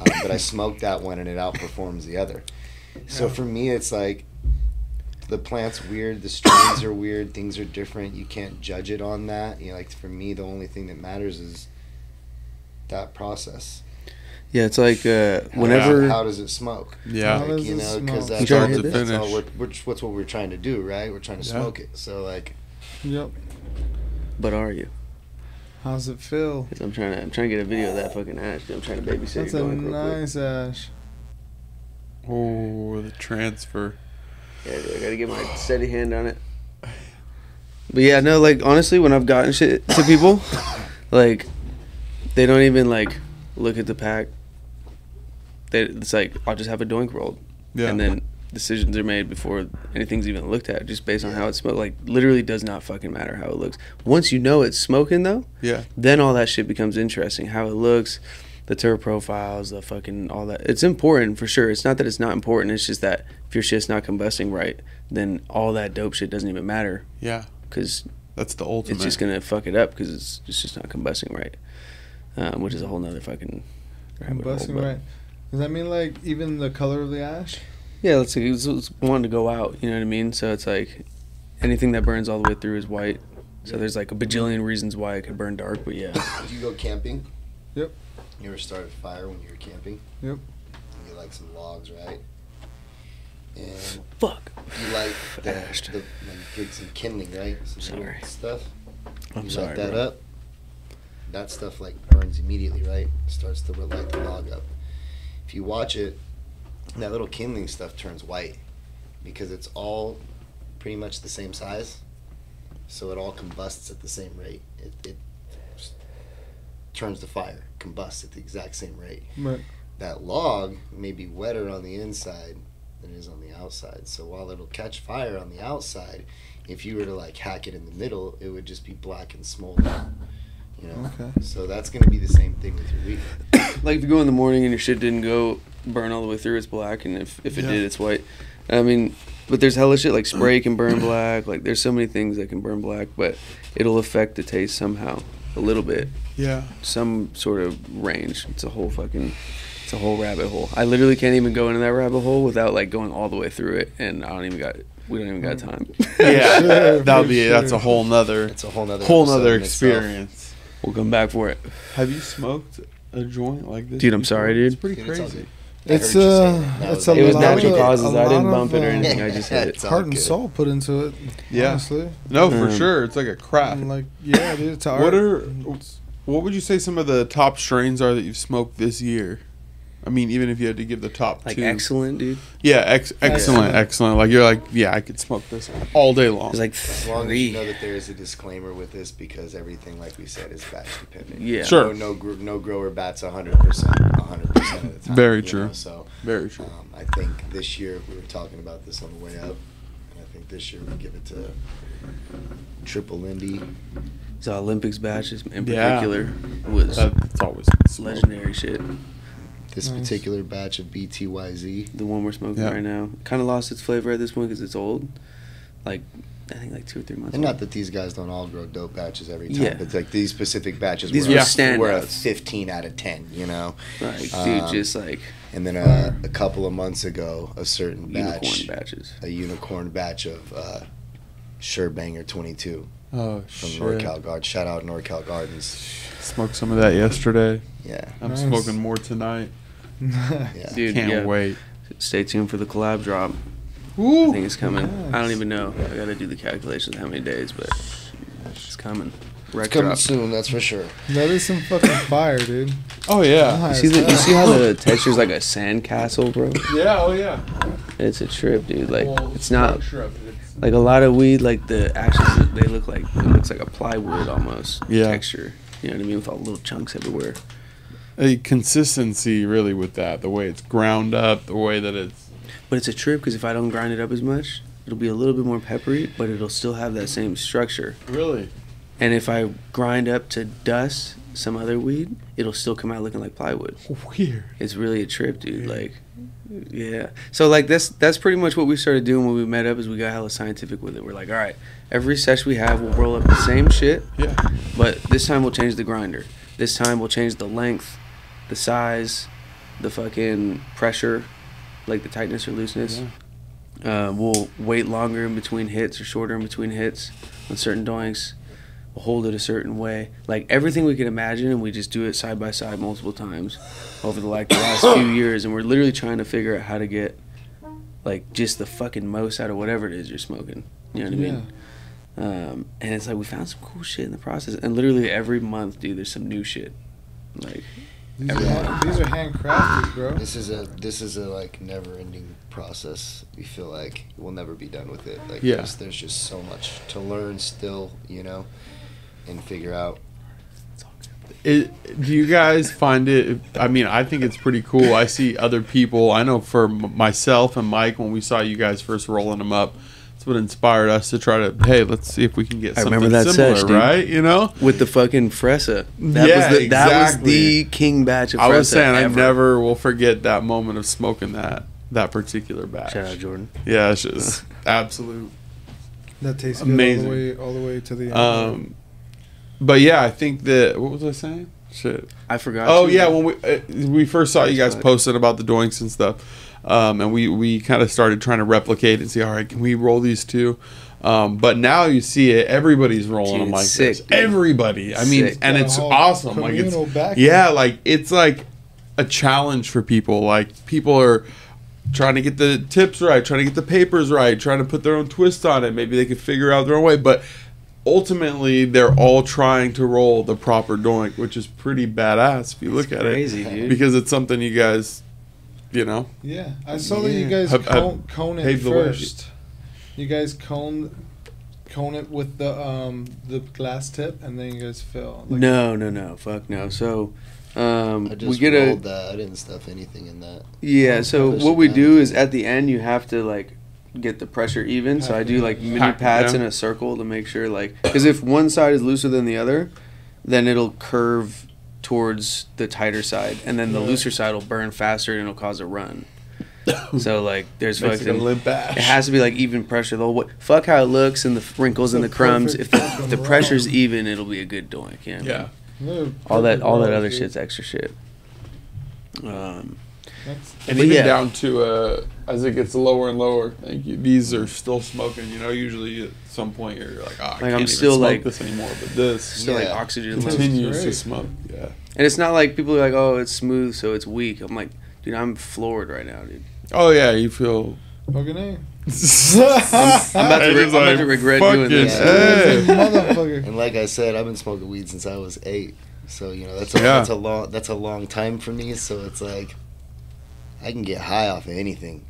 Um, but I smoked that one and it outperforms the other. So for me, it's like the plant's weird, the strains are weird, things are different. You can't judge it on that. You know, like for me, the only thing that matters is that process. Yeah, it's like uh, How- whenever. how, does it smoke? yeah. Like, you know, because You that's, all, that's this? all we're, we're, what's what we're trying to do, right? We're trying to Yeah. smoke it. So like, Yep. but are you? How's it feel? I'm trying to. I'm trying to get a video of that fucking ash. dude. I'm trying to babysit That's it a going real quick. nice ash. Oh, the transfer. Yeah, dude, I gotta get my steady hand on it. But yeah, no, like honestly, when I've gotten shit to people, like they don't even like look at the pack. They, it's like I'll just have a doink rolled, Yeah. and then decisions are made before anything's even looked at, just based on how it smells. Like literally, does not fucking matter how it looks. Once you know it's smoking though, yeah. then all that shit becomes interesting. How it looks, the terp profiles, the fucking all that. It's important for sure. It's not that it's not important. It's just that if your shit's not combusting right, then all that dope shit doesn't even matter Yeah. because That's the ultimate. it's just gonna fuck it up because it's, it's just not combusting right, um, which is a whole nother fucking. rabbit hole, Combusting right. Does that mean like even the color of the ash? Yeah, let's say it's, it's wanting to go out. You know what I mean? So it's like anything that burns all the way through is white. So there's like a bajillion reasons why it could burn dark, but yeah. do you go camping? Yep. You ever start a fire when you were camping? Yep. You get like some logs, right? And Fuck. you light the, Fast. the like get some kindling, right? Some Sorry. stuff. I'm you sorry, light that bro. up. That stuff like burns immediately, right? Starts to light the log up. If you watch it, that little kindling stuff turns white because it's all pretty much the same size. So it all combusts at the same rate. It, it turns to fire, combusts at the exact same rate. Right. That log may be wetter on the inside than it is on the outside. So while it'll catch fire on the outside, if you were to like hack it in the middle, it would just be black and smolder. You know. Okay. So that's gonna be the same thing with your weed. Like if you go in the morning and your shit didn't go burn all the way through, it's black, and if if it Yeah. did, it's white. I mean, but there's hella shit like spray can burn black. Like there's so many things that can burn black, but it'll affect the taste somehow a little bit, Yeah. some sort of range. It's a whole fucking. It's a whole rabbit hole. I literally can't even go into that rabbit hole without like going all the way through it, and I don't even got. We don't even got mm. time. Yeah. Sure, that'll for be that's a whole nother It's a whole nother whole nother experience. We'll come back for it. Have you smoked a joint like this? Dude, I'm sorry, dude. It's pretty Dude, crazy. good. It's heard uh, that. That it's a It was natural of- causes. I didn't bump of, it or uh, anything. I just hit it. It's Heart and good. soul put into it. Yeah. Honestly. No, for Um, sure. It's like a craft. And like, yeah, dude, it's art. What are what would you say some of the top strains are that you've smoked this year? I mean, even if you had to give the top Like two. excellent, dude. Yeah, ex- excellent, Yeah. excellent. Like you're like, yeah, I could smoke this all day long. There's like As long as you know that there is a disclaimer with this, because everything, like we said, is batch dependent. Yeah. Sure. No, no, gr- no grower bats hundred percent, hundred percent of the time. Very true. know, So, Very true. um, I think this year we were talking about this on the way up, and I think this year we give it to Triple Lindy. The Olympics batches in Yeah. particular was That, that's always legendary shit. This Nice. particular batch of BTYZ. The one we're smoking Yeah. right now kind of lost its flavor at this point because it's old. Like I think like two or three months. And old. not that these guys don't all grow dope batches every time, Yeah. but like these specific batches These were, were a, were a 15 out of 10, you know? like dude, um, just like And then uh, a couple of months ago, a certain batch, unicorn batches. a unicorn batch of uh, Sherbanger 22 Oh from shit! NorCal Gardens. Shout out NorCal Gardens. Smoked some of that yesterday. Yeah, I'm Nice. smoking more tonight. Yeah. Dude, Can't yeah. wait. Stay tuned for the collab drop. I think it's coming. I don't even know. I gotta do the calculations how many days, but it's coming. Rec It's coming drop. soon, that's for sure. that is some fucking fire, dude. Oh yeah. High You see, as the, you hell. see how the texture's like a sand castle, bro? Yeah. Oh yeah. It's a trip, dude. Like Well, it's not structure of it, it's- like a lot of weed. Like the ashes, they look like it looks like a plywood almost. Yeah. Texture. You know what I mean? With all the little chunks everywhere. A consistency really with that. The way it's ground up, the way that it's. But it's a trip because if I don't grind it up as much, it'll be a little bit more peppery, but it'll still have that same structure. Really. And if I grind up to dust some other weed, it'll still come out looking like plywood. Weird. It's really a trip, dude. Yeah. Like, yeah. So like that's that's pretty much what we started doing when we met up. Is we got hella scientific with it. We're like, all right, every session we have, we'll roll up the same shit, Yeah. but this time we'll change the grinder. This time we'll change the length, the size, the fucking pressure, like the tightness or looseness. Uh, we'll wait longer in between hits or shorter in between hits on certain doinks. We'll hold it a certain way, like everything we can imagine, and we just do it side by side multiple times over the like the last few years, and we're literally trying to figure out how to get like just the fucking most out of whatever it is you're smoking. You know what I mean? Um, and it's like we found some cool shit in the process, and literally every month, dude, there's some new shit. Like These, are, hand- these are handcrafted, bro. This is a this is a like never ending process. We feel like we'll never be done with it. Like Yeah. there's, there's just so much to learn still, you know, and figure out. It, do you guys find it? I mean, I think it's pretty cool. I see other people. I know for myself and Mike, when we saw you guys first rolling them up, it's what inspired us to try to. Hey, let's see if we can get I something remember that similar, sesh, dude. right? You know. with the fucking Fresa. That Yeah, was the, that was the king batch of I was Fresa saying I never will forget that moment of smoking that that particular batch. Shout out Jordan. Yeah, it's just absolute. That tastes Amazing. good all the way all the way to the end. Um, but yeah, I think that what was I saying? Shit. I forgot. Oh to. yeah, when we uh, we first saw you guys posting about the doinks and stuff, um, and we we kind of started trying to replicate and see. All right, can we roll these two? Um, but now you see it, everybody's rolling Dude, them like sick, this. dude. Everybody, I mean, Sick. and Got it's whole awesome. Like it's backing. yeah, like it's like a challenge for people. Like people are trying to get the tips right, trying to get the papers right, trying to put their own twist on it. Maybe they could figure out their own way, but ultimately they're all trying to roll the proper doink, which is pretty badass if you look at Crazy, it, dude. because it's something you guys, you know, Yeah, I saw that you guys Have- have cone, cone it paved the way. first. You guys cone cone it with the um the glass tip, and then you guys fill. Like, no, no, no, fuck no. So, um, I just we get rolled a that. I didn't stuff anything in that. yeah. So what we do is at the end you have to like get the pressure even. So I do like mini Pack it pats down. in a circle to make sure like because if one side is looser than the other, then it'll curve towards the tighter side, and then the Right. looser side will burn faster and it'll cause a run. so like there's makes it fucking limp ash. It has to be like even pressure though. What fuck how it looks and the wrinkles and the crumbs. If the, if the pressure's even, it'll be a good doink. Yeah. yeah. they're All that all that other shit's extra shit. Um, That's, And even yeah. down to uh, as it gets lower and lower, like you, these are still smoking. You know, usually at some point you're like, oh, I Like, can't I'm even still, smoke like- this anymore. But this still like oxygen That's levels. continues to smoke. Yeah. And it's not like people are like, oh, it's smooth, so it's weak. I'm like, dude, I'm floored right now, dude. Oh yeah, you feel. fucking A. I'm about to, re- I'm about to regret doing this. Yeah. Hey. Motherfucker. And like I said, I've been smoking weed since I was eight. So you know that's a, Yeah. that's a long that's a long time for me. So it's like I can get high off of anything.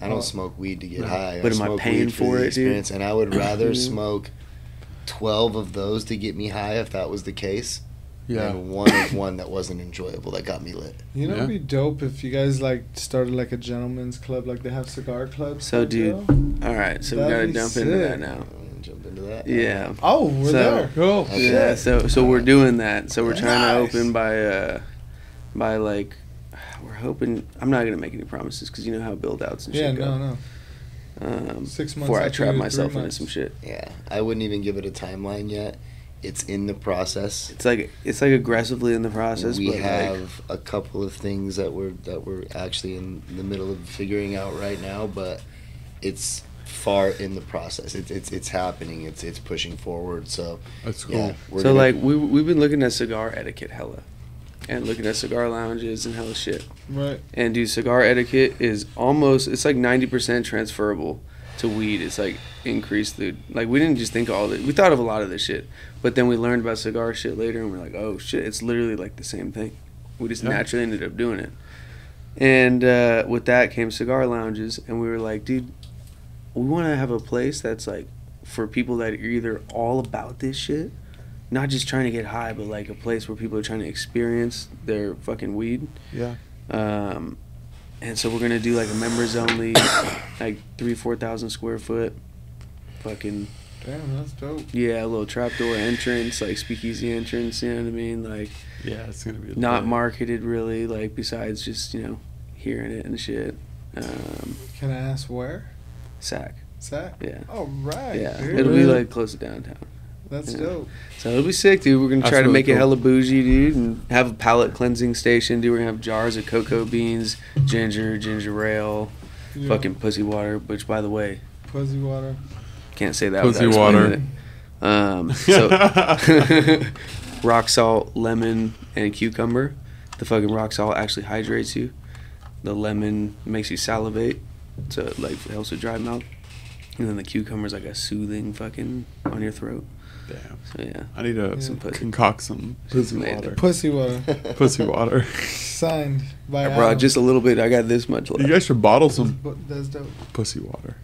I don't Oh. smoke weed to get Right. high. But I am I smoke paying weed for the it, dude? experience, And I would rather smoke twelve of those to get me high if that was the case, Yeah. than one of one that wasn't enjoyable that got me lit. You know, Yeah. it'd be dope if you guys like started like a gentleman's club, like they have cigar clubs. So, for dude, jail. All right, so we That'd gotta be jump into that now. Jump into that. Yeah. Oh, we're So- there. Cool. Okay. Yeah, so so we're doing that. So we're trying Nice. to open by uh by like we're hoping I'm not gonna make any promises because you know how build outs and Yeah, shit go. no, no. Um, Six months before I after trap three myself into months. some shit. Yeah, I wouldn't even give it a timeline yet. It's in the process. It's like it's like aggressively in the process. we but like, have a couple of things that we're that we're actually in the middle of figuring out right now, but it's far in the process. It's it's it's happening. It's it's pushing forward. So That's cool. yeah, we're so gonna- like we we've been looking at cigar etiquette hella, and looking at cigar lounges and hella shit. Right. And dude, cigar etiquette is almost it's like ninety percent transferable to weed. It's like increased the like we didn't just think all that we thought of a lot of this shit, but then we learned about cigar shit later, and we're like, oh shit, it's literally like the same thing. We just Yeah. naturally ended up doing it. And uh, with that came cigar lounges, and we were like, dude, we want to have a place that's like for people that are either all about this shit, not just trying to get high, but like a place where people are trying to experience their fucking weed. Yeah. Um, and so we're gonna do like a members only, like three four thousand square foot, fucking Damn, that's dope. yeah, a little trapdoor entrance, like speakeasy entrance. You know what I mean? Like Yeah, it's gonna be a not thing. marketed really, like besides just you know hearing it and shit. Um, Can I ask where? sack, Sack? yeah, All right. yeah. dude. It'll be like close to downtown. That's yeah. dope. So it'll be sick, dude. We're gonna That's try to really make it cool. hella bougie, dude, and have a palate cleansing station, dude. We're gonna have jars of cocoa beans, ginger, ginger ale, Yeah. fucking pussy water. Which, by the way, pussy water. can't say that. Pussy without water. it. Um, so rock salt, lemon, and cucumber. The fucking rock salt actually hydrates you. The lemon makes you salivate, so it like helps with dry mouth. And then the cucumber's like a soothing fucking on your throat. Damn. So yeah, I need to Some pussy. concoct some pussy made water. Pussy water. pussy water. Signed by I brought Adam. just a little bit. I got this much left. You guys should bottle some But That's dope. pussy water.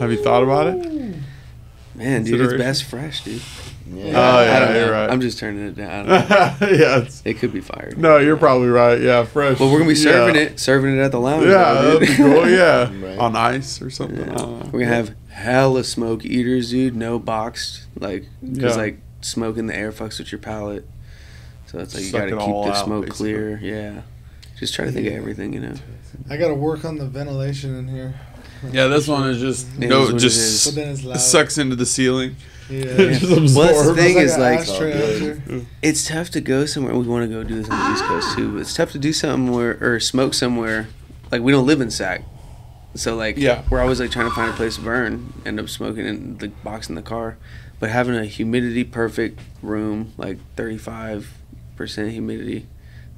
Have you thought about it? Man, dude, it's best fresh, dude. yeah. Oh, yeah, you're know. right. I'm just turning it down. I don't know. yeah. It could be fired. no, you're probably right. Yeah, fresh. But we're gonna be serving yeah. it, serving it at the lounge. Yeah, though, that'd be cool. Yeah, Right. on ice or something. Yeah. I don't know. We're gonna have hella smoke eaters, dude. No boxed, like, because Yeah. like smoke in the air fucks with your palate. So it's like you gotta keep the out, smoke basically. clear. Yeah. Just try to think of everything, you know. I gotta work on the ventilation in here. Yeah, this one is just It no, is what it just is. But then it's loud. it sucks into the ceiling. Yeah. It Well, the thing It's is like ashtray out good. there. it's tough to go somewhere. We want to go do this on the East Coast too, but it's tough to do something where or smoke somewhere. Like we don't live in Sac, so like Yeah. we're always like trying to find a place to burn. End up smoking in the box in the car, but having a humidity perfect room, like thirty five percent humidity,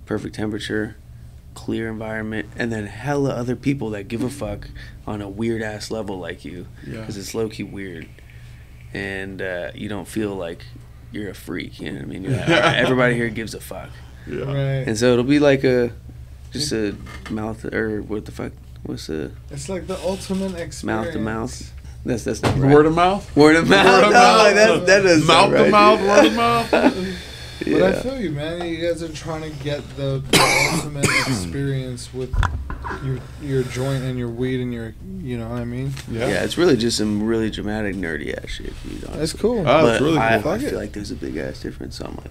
perfect temperature, clear environment, and then hella other people that give a fuck on a weird ass level like you, Yeah. because it's low key weird, and uh, you don't feel like you're a freak. You know what I mean? You're like, "All right, everybody here gives a fuck, Yeah. Right. and so it'll be like a just a mouth or what the fuck? What's the It's like the ultimate experience. mouth to mouth? That's that's not right. Word of mouth. Word of mouth. Word of no, mouth. That, that doesn't Mouth sound to mouth. dude. Word of mouth. But I yeah. feel you, man. You guys are trying to get the, the ultimate experience with your your joint and your weed and your, you know what I mean? yeah, Yeah, it's really just some really dramatic nerdy ass shit, dude. That's cool. Oh, but that's really cool. I Fuck it. feel like there's a big ass difference. So I'm like.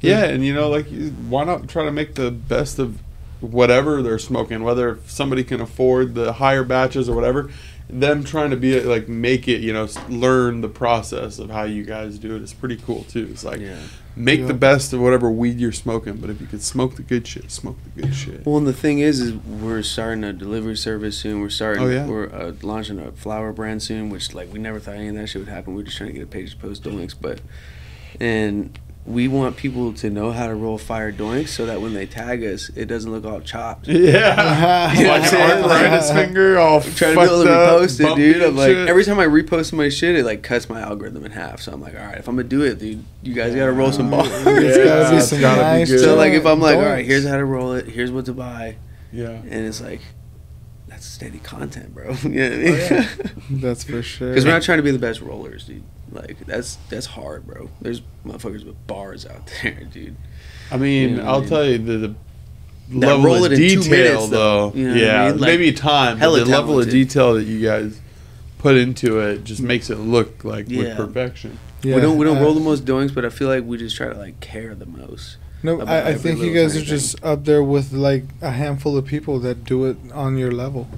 Yeah, and you know, like, why not try to make the best of whatever they're smoking, whether somebody can afford the higher batches or whatever. Them trying to be like make it, you know, learn the process of how you guys do it is pretty cool too. It's like yeah. make Yeah. the best of whatever weed you're smoking, but if you could smoke the good shit, smoke the good shit. Well, and the thing is, is we're starting a delivery service soon. We're starting. Oh, yeah? We're uh, launching a flower brand soon, which like we never thought any of that shit would happen. We're just trying to get a page to post links, but and we want people to know how to roll fire doinks so that when they tag us, it doesn't look all chopped. Yeah, You know what I'm like saying? an arthritis finger, all I'm trying to fucked be able to up, repost it, dude. I'm like, shit. every time I repost my shit, it like cuts my algorithm in half. So I'm like, all right, if I'm gonna do it, dude, you guys gotta roll some balls. It's gotta be Yeah, it's some gotta be nice good. so like, if I'm like, all right, here's how to roll it, here's what to buy, yeah. and it's like, that's steady content, bro. you know what I oh, mean? yeah. That's for sure. Because we're not trying to be the best rollers, dude. Like that's that's hard, bro. There's motherfuckers with bars out there, dude. I mean, Yeah, I'll man. tell you the, the level roll of it in two detail, minutes, though. though. You know what I yeah, mean? Like, maybe time, but hella the level of detail that you guys put into it just makes it look like Yeah. with perfection. Yeah, we don't we don't uh, roll the most doinks, but I feel like we just try to like care the most. No, I, I think you guys are tiny just up there with like a handful of people that do it on your level.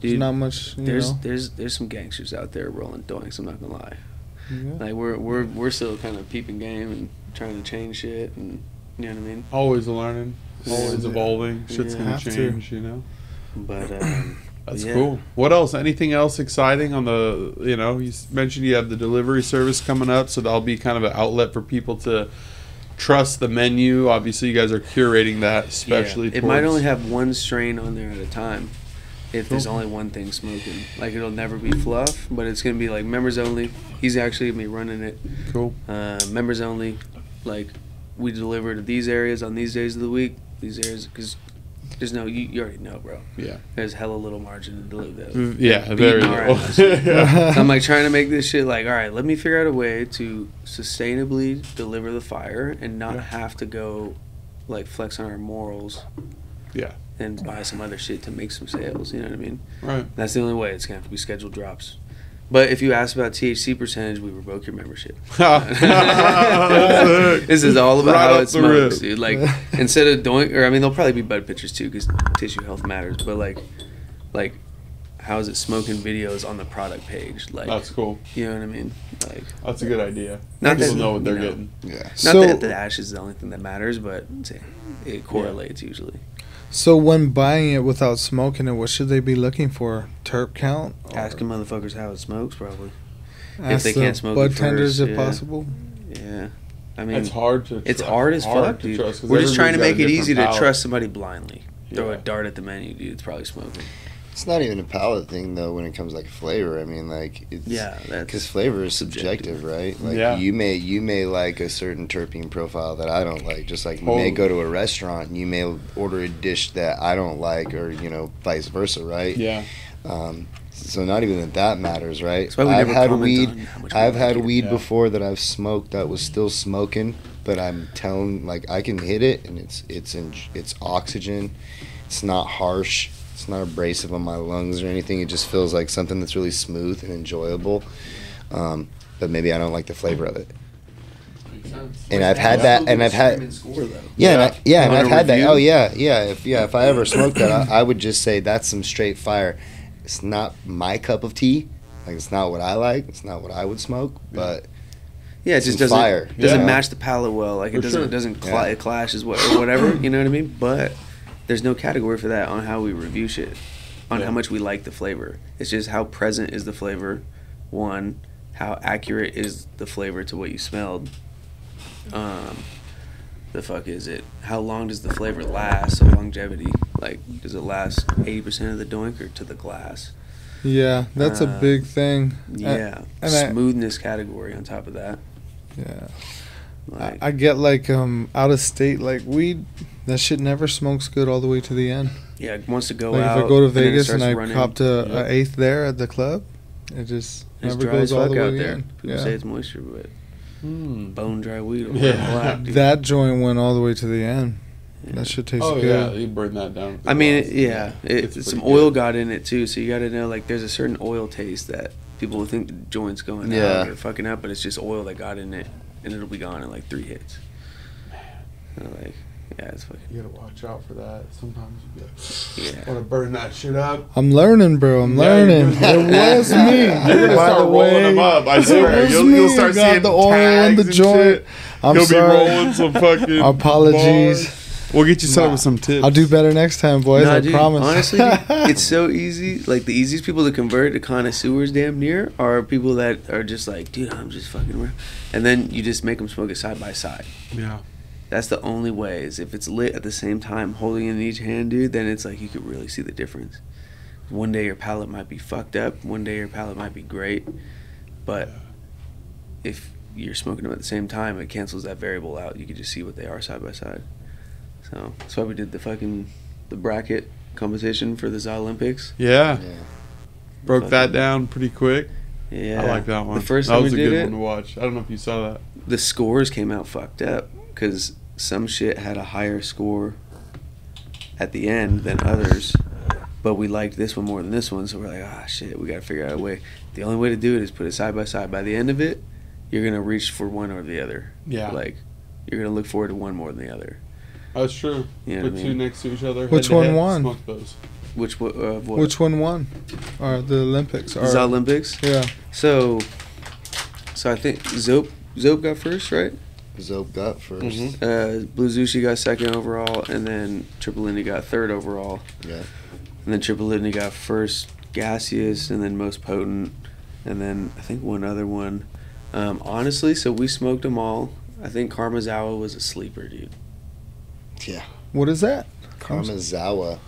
There's not much, you there's know. there's there's some gangsters out there rolling doinks. I'm not gonna lie. Yeah. Like we're we're we're still kind of peeping game and trying to change shit, and you know what I mean. Always learning, always Yeah. evolving. Shit's Yeah. gonna Have to. change, you know. But um, That's Yeah. cool. What else? Anything else exciting on the? You know, you mentioned you have the delivery service coming up, so that'll be kind of an outlet for people to trust the menu. Obviously, you guys are curating that, especially. yeah, it might only have one strain on there at a time. If there's only one thing smoking, like it'll never be fluff, but it's gonna be like members only. He's actually gonna be running it. cool. uh, members only. Like we deliver to these areas on these days of the week. These areas because there's no you, you already know, bro. Yeah. There's hella little margin to deliver those. Mm, Yeah, very little. Yeah. So I'm like trying to make this shit like, all right, let me figure out a way to sustainably deliver the fire and not Yeah. have to go like flex on our morals Yeah. And buy some other shit to make some sales. You know what I mean? Right. That's the only way. It's gonna have to be scheduled drops. But if you ask about THC percentage, we revoke your membership. this is all about Right how off it smokes, rip. dude. Like instead of doing, or I mean, there'll probably be bud pictures too, because tissue health matters. But like, like, how is it smoking videos on the product page? Like, That's cool. you know what I mean? Like, That's a good idea. Not People that- know what they're you know. getting. Yeah. not So- that the ash is the only thing that matters, but it correlates usually. So when buying it without smoking it, what should they be looking for? Terp count? Or Asking motherfuckers how it smokes, probably. ask they the can't smoke bud it tenders first, if yeah. possible. Yeah, I mean, it's hard to. It's trust- hard as fuck, dude. trust 'cause We're just trying to make it easy to trust somebody blindly. Throw a dart at the menu, dude. It's probably smoking. It's not even a palate thing though when it comes like flavor. I mean, like it's Yeah, because flavor is subjective. subjective, right? Like Yeah. you may you may like a certain terpene profile that I don't like. Just like you may go to a restaurant and you may order a dish that I don't like, or you know, vice versa, right? Yeah. Um, so not even that that matters, right? That's I've had weed. on how much we I've like had it. weed Yeah. before that I've smoked that was still smoking, but I'm telling like I can hit it and it's it's in, it's oxygen. It's not harsh. It's not abrasive on my lungs or anything. It just feels like something that's really smooth and enjoyable. Um, but maybe I don't like the flavor of it. And I've had that, and I've had yeah, and I, yeah, and On a I've had that. Oh yeah, yeah. If yeah, if I ever smoked that, I, I would just say that's some straight fire. It's not my cup of tea. Like it's not what I like. It's not what I would smoke. But Yeah, it just doesn't fire, doesn't yeah. match the palate well. Like For it doesn't sure. it doesn't cla- Yeah. it clashes what or whatever. You know what I mean? But there's no category for that on how we review shit, on Yeah. how much we like the flavor. It's just how present is the flavor. One, how accurate is the flavor to what you smelled. Um, the fuck is it? How long does the flavor last? So longevity, like, does it last eighty percent of the doink or to the glass? Yeah, that's a Uh, big thing. Yeah, and I- smoothness category on top of that. Yeah. Like, I, I get like um out of state like weed. That shit never smokes good all the way to the end. yeah, it wants to go like out. if I go to and then it Vegas and starts I running. copped a, Yeah. a eighth there at the club, it just It's never dry goes as all the way out there. end. People Yeah. say it's moisture, but Hmm. bone dry weed Yeah. black. That joint went all the way to the end. Yeah. That shit tastes Oh good. yeah, you burn that down. I mean, glass. yeah, it, It's some pretty oil good. got in it too, so you got to know like there's a certain oil taste that people will think the joint's going Yeah. out or fucking up, but it's just oil that got in it, and it'll be gone in like three hits. And, like, yeah, it's fucking You gotta watch out for that. Sometimes you get, yeah. want to burn that shit up. I'm learning, bro. I'm Yeah, learning. It was me. You're gonna start the rolling them up. I it swear. was You'll, me. you'll start Got seeing the oil in tags the joint. shit. I'm You'll sorry. be rolling some fucking. Apologies. bars. We'll get you set Nah. with some tips. I'll do better next time, boys. Nah, I dude, promise. Honestly, dude, it's so easy. Like the easiest people to convert to connoisseurs, damn near, are people that are just like, dude, I'm just fucking around, and then you just make them smoke it side by side. Yeah. That's the only way. Is if it's lit at the same time, holding it in each hand, dude. Then it's like you could really see the difference. One day your palate might be fucked up. One day your palate might be great, but if you're smoking them at the same time, it cancels that variable out. You can just see what they are side by side. So that's why we did the fucking the bracket competition for the Olympics. Yeah. Yeah. Broke that down pretty quick. Yeah, I like that one. The first that time was we a did good it, one to watch. I don't know if you saw that. the scores came out fucked up because some shit had a higher score at the end than others, but we liked this one more than this one, so we're like, ah, shit, we gotta figure out a way. The only way to do it is put it side by side. By the end of it, you're gonna reach for one or the other. Yeah. Like, you're gonna look forward to one more than the other. That's true. You know Put what I two mean? next to each other. Which one head, won? Smoke those. Which one? Uh, what? Which one won? Or the Olympics? Or, the Olympics. yeah. So, so I think Zoap Zoap got first, right? Zoap got 1st Uh, Blue Zushi got second overall, and then Triple Lindy got third overall. Yeah. And then Triple Lindy got first gaseous, and then most potent, and then I think one other one. Um, honestly, so we smoked them all. I think Karmazawa was a sleeper, dude. Yeah. What is that? Karmazawa.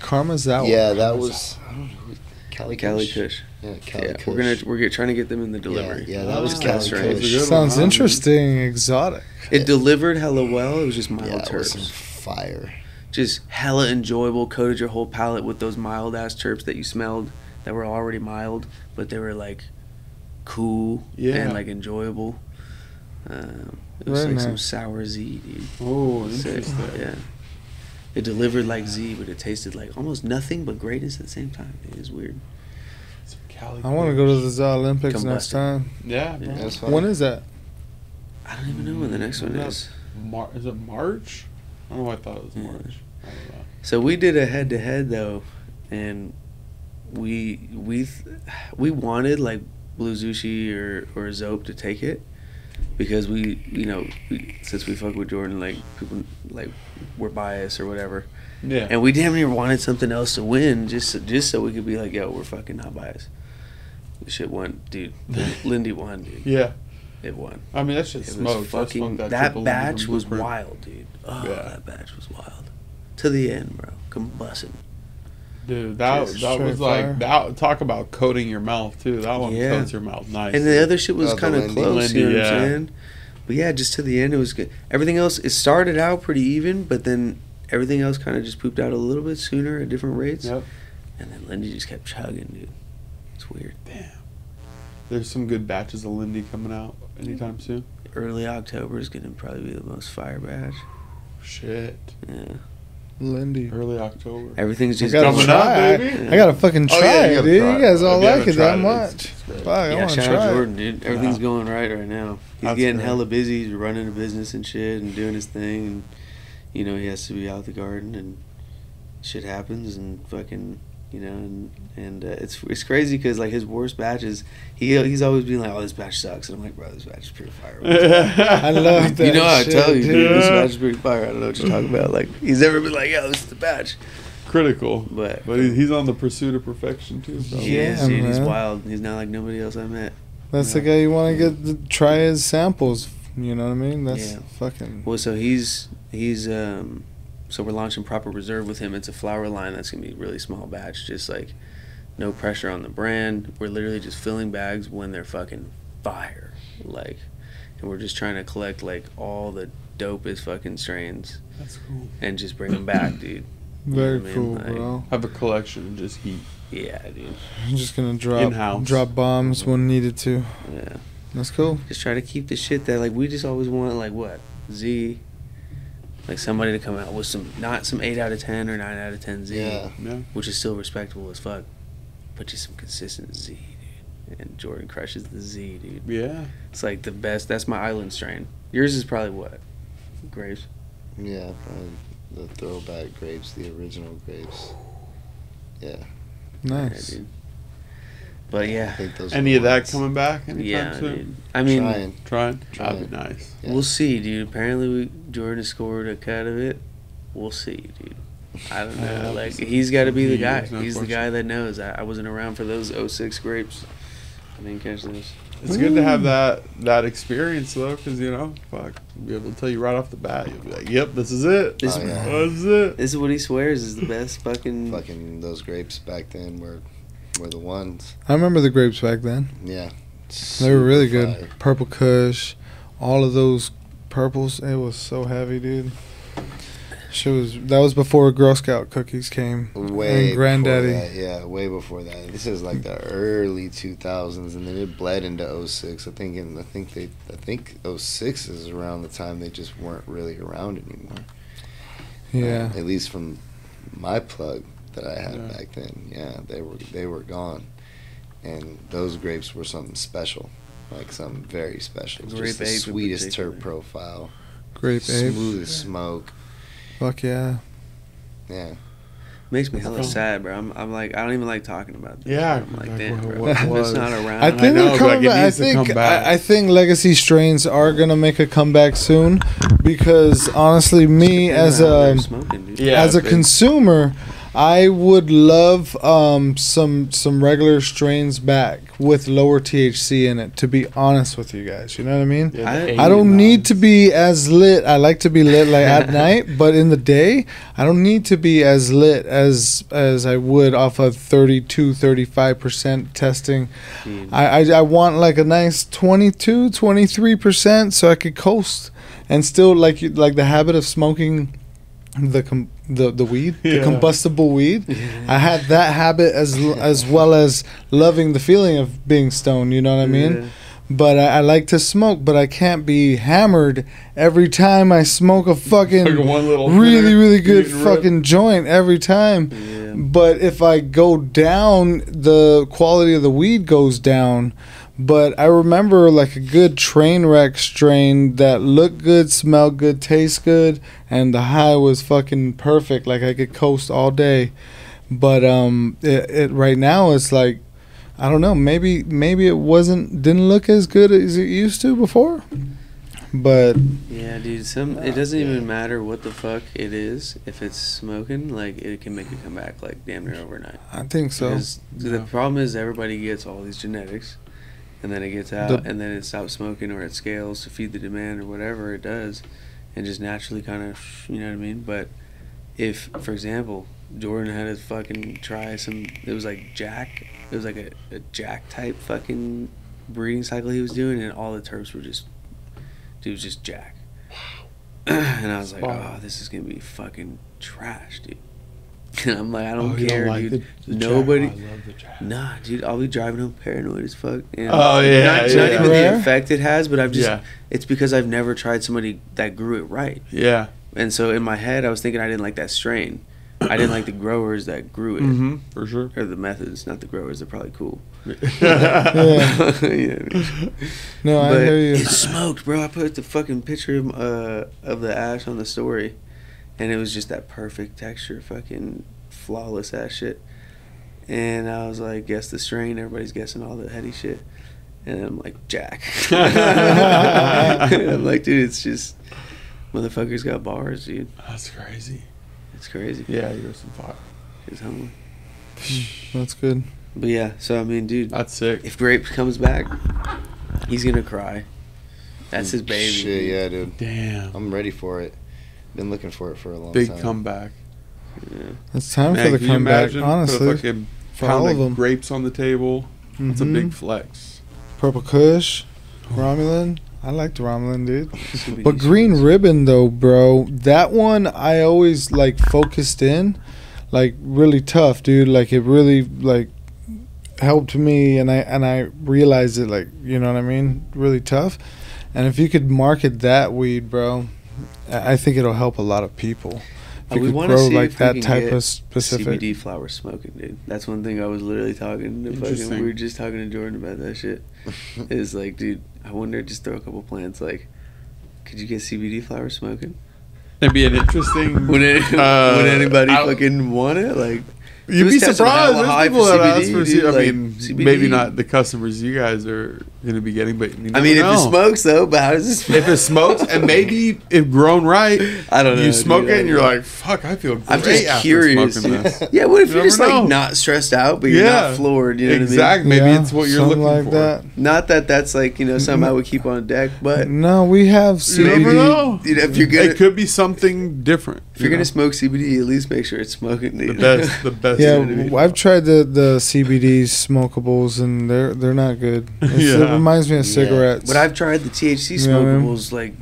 Karmazawa. Yeah, that was. I don't know. Who- Cali Cali Kush? Kush. Yeah, Cali Yeah, Kush. we're gonna we're trying to get them in the delivery. Yeah, yeah that was Cali that's right. That's Kush. one, Sounds interesting, exotic. It delivered hella well. It was just mild Yeah, it was terps. fire. just hella enjoyable. Coated your whole palate with those mild ass terps that you smelled that were already mild, but they were like cool Yeah. and like enjoyable. Um, it was Very like some sour Z, dude. Oh, Sick. interesting. Yeah. It delivered like Z, but it tasted like almost nothing but greatness at the same time. It is weird. Cali I want to go to the Olympics next time. Yeah, bro. Yeah. That's. When is that? I don't even know when the next one is. Mar- is it March? I don't know. why I thought it was Yeah. March. I don't know. So we did a head to head though, and we we th- we wanted like Blue Zushi or or Zoap to take it because we you know we, since we fuck with Jordan like people like we're biased or whatever, Yeah. and we damn near wanted something else to win just so, just so we could be like yo we're fucking not biased. The shit won, dude. Lindy won, dude. yeah. It won. I mean, that shit It smoked. fucking smoked that, batch was wild, dude. Oh, Yeah. that batch was wild. To the end, bro. Combusting. Dude, that Just that was straight like that. Talk about coating your mouth too. That one Yeah. coats your mouth nice. And the other shit was Oh, kind of Lindy. close, you know Lindy, what I'm yeah. saying? But yeah, just to the end, it was good. Everything else, it started out pretty even, but then everything else kind of just pooped out a little bit sooner at different rates. Yep. And then Lindy just kept chugging, dude. It's weird. Damn. There's some good batches of Lindy coming out anytime soon. Early October is going to probably be the most fire batch. Shit. Yeah. Lindy. Early October. Everything's just Coming up, baby. I gotta fucking try Oh, yeah, you it, gotta dude. try You guys it. all like it that it, much. it's- it's great. Fuck, I Yeah, want to shout try out it. Jordan, dude. Everything's Yeah. going right right now. He's That's getting great. hella busy. He's running a business and shit and doing his thing. And, you know, he has to be out the garden and shit happens and fucking, you know, and, and uh, it's it's crazy because, like, his worst batches, he he's always been like, oh, this batch sucks. And I'm like, bro, this batch is pretty fire. I love that. you know how I tell you, dude, this batch is pretty fire. I don't know what you're talking about. Like, he's never been like, yo, this is the batch. Critical. But, But he's on the pursuit of perfection too. So. he Yeah, dude. He's wild. He's not like nobody else I met. That's the guy you want to get to try his samples. You know what I mean? That's Yeah. fucking. Well, so he's he's um, so we're launching proper reserve with him. It's a flower line that's gonna be really small batch, just like no pressure on the brand. We're literally just filling bags when they're fucking fire, like, and we're just trying to collect like all the dopest fucking strains That's cool. and just bring them back, dude. Very Yeah, man, cool, like- bro. Have a collection of just heat. Yeah, dude. I'm just gonna drop In-house. drop bombs when needed to. Yeah. That's cool. Just try to keep the shit that like we just always want like what Z, like somebody to come out with some not some eight out of ten or nine out of ten Z. Yeah. Yeah. which is still respectable as fuck, but just some consistent Z, dude. And Jordan crushes the Z, dude. Yeah. It's like the best. That's my island strain. Yours is probably what? Grapes. Yeah, probably the throwback grapes, the original grapes. Yeah, Nice. Yeah, dude. But I yeah, think those. Any the of that coming back anytime yeah, soon? dude. I mean, Trying. Trying? Trying. That'd be nice. Yeah. we'll see, dude. Apparently, we, Jordan scored a cut of it. We'll see, dude. I don't know. Yeah, like some- he's got to be the guy. no he's the guy that knows. I, I wasn't around for those 06 grapes. I didn't catch those. It's good to have that that experience though, because you know, fuck, be able to tell you right off the bat. You'll be like, "Yep, this is it. This, Oh, yeah. This is it." this is what he swears is the best fucking. Fucking those grapes back then were were the ones. I remember the grapes back then. Yeah, They were really super good. fire. Purple Kush, all of those purples. It was so heavy, dude. She was that was before Girl Scout cookies came. Way and Granddaddy. Before that, yeah, way before that. This is like the early 2000s, and then it bled into 06. I think, and I think they, I think 06 is around the time they just weren't really around anymore. Yeah. Uh, at least from my plug that I had Yeah. back then. Yeah, they were they were gone, and those grapes were something special, like something very special. Grape Just the ape sweetest particular. terp profile, Grape ape. smoothest smoke. Fuck yeah. Yeah, Makes me hella sad, bro. I'm, I'm like, I don't even like talking about this. Yeah, I'm like, like, damn, bro. what It's not around. I I think know, they're coming like, it back. I needs to think come back. I, I think legacy strains are gonna make a comeback soon, because honestly, me as on how they're a smoking. Yeah, as a consumer, I would love um, some some regular strains back with lower THC in it. To be honest with you guys, you know what I mean. Yeah, I- I don't 89s. need to be as lit. I like to be lit like at night, but in the day, I don't need to be as lit as as I would off of 32, 35% testing. Dude. I, I, I want like a nice 22, 23% so I could coast and still like like the habit of smoking the com- the the weed, the combustible weed. I had that habit as as well as loving the feeling of being stoned, you know what I mean? Yeah. But I, I like to smoke, but I can't be hammered every time I smoke a fucking Like one little really really good fucking joint every time. Yeah. But if I go down, the quality of the weed goes down. But I remember like a good train wreck strain that looked good, smelled good, tastes good, and the high was fucking perfect. Like I could coast all day. But um, it, it right now it's like I don't know. Maybe maybe it wasn't didn't look as good as it used to before. But Yeah, dude. Some it doesn't even matter what the fuck it is. If it's smoking, like it can make it come back like damn near overnight. I think so. Because the problem is everybody gets all these genetics, and then it gets out, The- and then it stops smoking, or it scales to feed the demand, or whatever it does, and just naturally kind of, you know what I mean. But if, for example, Jordan had to fucking try some, it was like Jack, it was like a, a Jack type fucking breeding cycle he was doing, and all the terps were just, dude, was just Jack. and I was like, oh, this is gonna be fucking trash, dude. And I'm like, I don't Oh, care, like dude. the- the Nobody. Jack? I love the Jack. Nah, dude, I'll be driving home paranoid as fuck. And Oh, yeah, not, yeah. not even the effect it has, but I've just Yeah, it's because I've never tried somebody that grew it right. yeah. And so in my head, I was thinking I didn't like that strain. I didn't like the growers that grew it, Mm-hmm. For sure. or the methods, not the growers. They're probably cool. Yeah. What I no, I hear you. it smoked, bro. I put the fucking picture of, uh, of the ash on the story, and it was just that perfect texture, fucking flawless ass shit. And I was like, guess the strain. Everybody's guessing all the heady shit, and I'm like, Jack. I'm like, dude, it's just motherfuckers got bars, dude. That's crazy. It's crazy. Yeah, you're some fire. It's hungry. Hmm, that's good. But yeah, so I mean, dude, That's sick. if Grape comes back, he's gonna cry. That's mm, his baby. Shit, yeah, dude. Damn. I'm ready for it. Been looking for it for a long Big time. Big comeback. Yeah. It's time Man, for the can you comeback. imagine? Put a Honestly, fucking for pound all of of them. grapes on the table. It's a big mm-hmm. flex. Purple Kush, Romulan. I liked Romulan, dude. But Green strains. Ribbon though, bro, that one I always like focused in, like really tough, dude. Like it really like helped me, and I and I realized it, like you know what I mean, really tough. And if you could market that weed, bro, I I think it'll help a lot of people. Uh, If we you could wanna grow see like if we that can type get of specific. CBD flower smoking, dude. That's one thing I was literally talking to fucking. We were just talking to Jordan about that shit. Is like, dude, I wonder just throw a couple plants. Like, could you get CBD flower smoking? It'd be an interesting. Would, it, Uh, would anybody I- fucking want it? Like, You'd be surprised. There's high people for that ask for. dude, I like, mean, CBD. maybe not the customers you guys are going to be getting, but you I mean, know. if it smokes though, but how does it smoke? if it smokes, and maybe if grown right, I don't know. you smoke dude, it and you're like, "Fuck, I feel great." I'm just after curious. smoking this. Yeah, what if You you're just never like not stressed out, but you're Yeah. not floored? You know exactly. Maybe Yeah, it's what you're looking like for. that. what I mean? Not that that's like you know something I would keep on deck, but No, we have You never CBD. know. if you're gonna it could be something different. if you're gonna smoke CBD, at least make sure it's smoking. the best, the best. Yeah, way to be. w- I've tried the the CBD smokables and they're they're not good. It's, It reminds me of Yeah. cigarettes. But I've tried the THC You know I mean? smokables like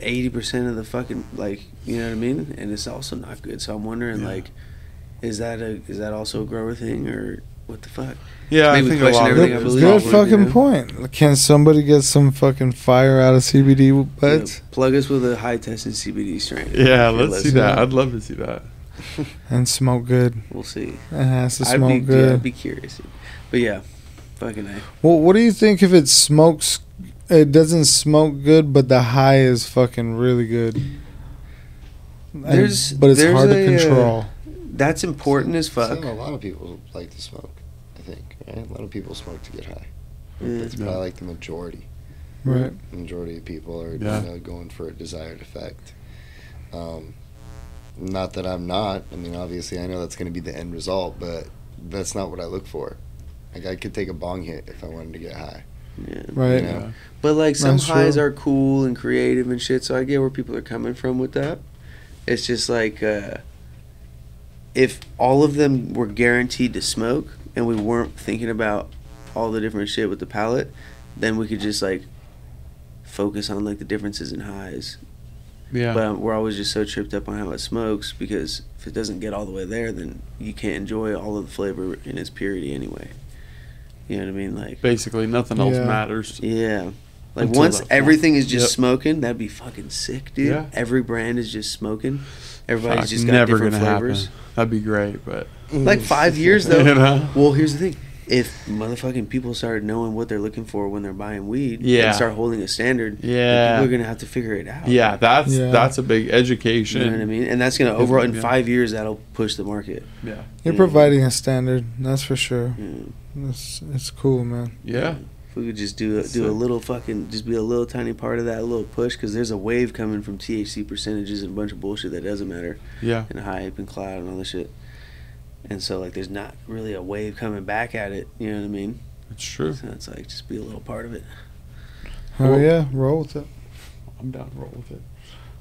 eighty percent of the fucking like you know what I mean, and it's also not good. So I'm wondering Yeah. like, is that a is that also a grower thing or what the fuck? Yeah, I Maybe think a lot of everything it I is believe. Good probably- you fucking know? point. Can somebody get some fucking fire out of CBD You know, buds plug us with a high tested CBD strain. Yeah, let's see listening. that. I'd love to see that. and smoke good? We'll see. It has to I'd smoke be, good. Yeah, I'd be curious. But yeah, fucking a. well, what do you think if it smokes? It doesn't smoke good, but the high is fucking really good. And- There's- but it's there's hard to a, uh, control. That's important as fuck. A lot of people like to smoke. I think right. A lot of people smoke to get high. Yeah. That's Yeah. probably like the majority. right. The majority of people are Yeah. you know, going for a desired effect. Um, not that I'm not. I mean, obviously, I know that's going to be the end result, but that's not what I look for. Like, I could take a bong hit if I wanted to get high. Yeah. Right. You know? Yeah. But like some That's highs true. are cool and creative and shit, so I get where people are coming from with that. It's just like uh, if all of them were guaranteed to smoke and we weren't thinking about all the different shit with the palate, then we could just like focus on like the differences in highs. Yeah. But we're always just so tripped up on how it smokes because if it doesn't get all the way there, then you can't enjoy all of the flavor in its purity anyway. You know what I mean? Like Basically, nothing else Yeah. matters. yeah. Like Until once everything is just Yep. smoking, that'd be fucking sick, dude. Yeah. Every brand is just smoking. Everybody's Fuck, just got never different gonna flavors. happen. That'd be great, but Like five mm. years though. you know, Well, here's the thing: if motherfucking people started knowing what they're looking for when they're buying weed, Yeah. and start holding a standard, yeah, people are gonna have to figure it out. yeah, that's Yeah. that's a big you education. know what I mean. And that's gonna overall in Yeah. five years that'll push the market. Yeah, You're Yeah. providing a standard, that's for sure. Yeah. It's, it's cool, man. yeah, If we could just do a, do a little fucking just be a little tiny part of that little push because there's a wave coming from THC percentages and a bunch of bullshit that doesn't matter. yeah. and hype and cloud and all this shit. And so like there's not really a wave coming back at it, you know what I mean? It's true. So it's like just be a little part of it. Oh yeah, roll with it. I'm down to roll with it.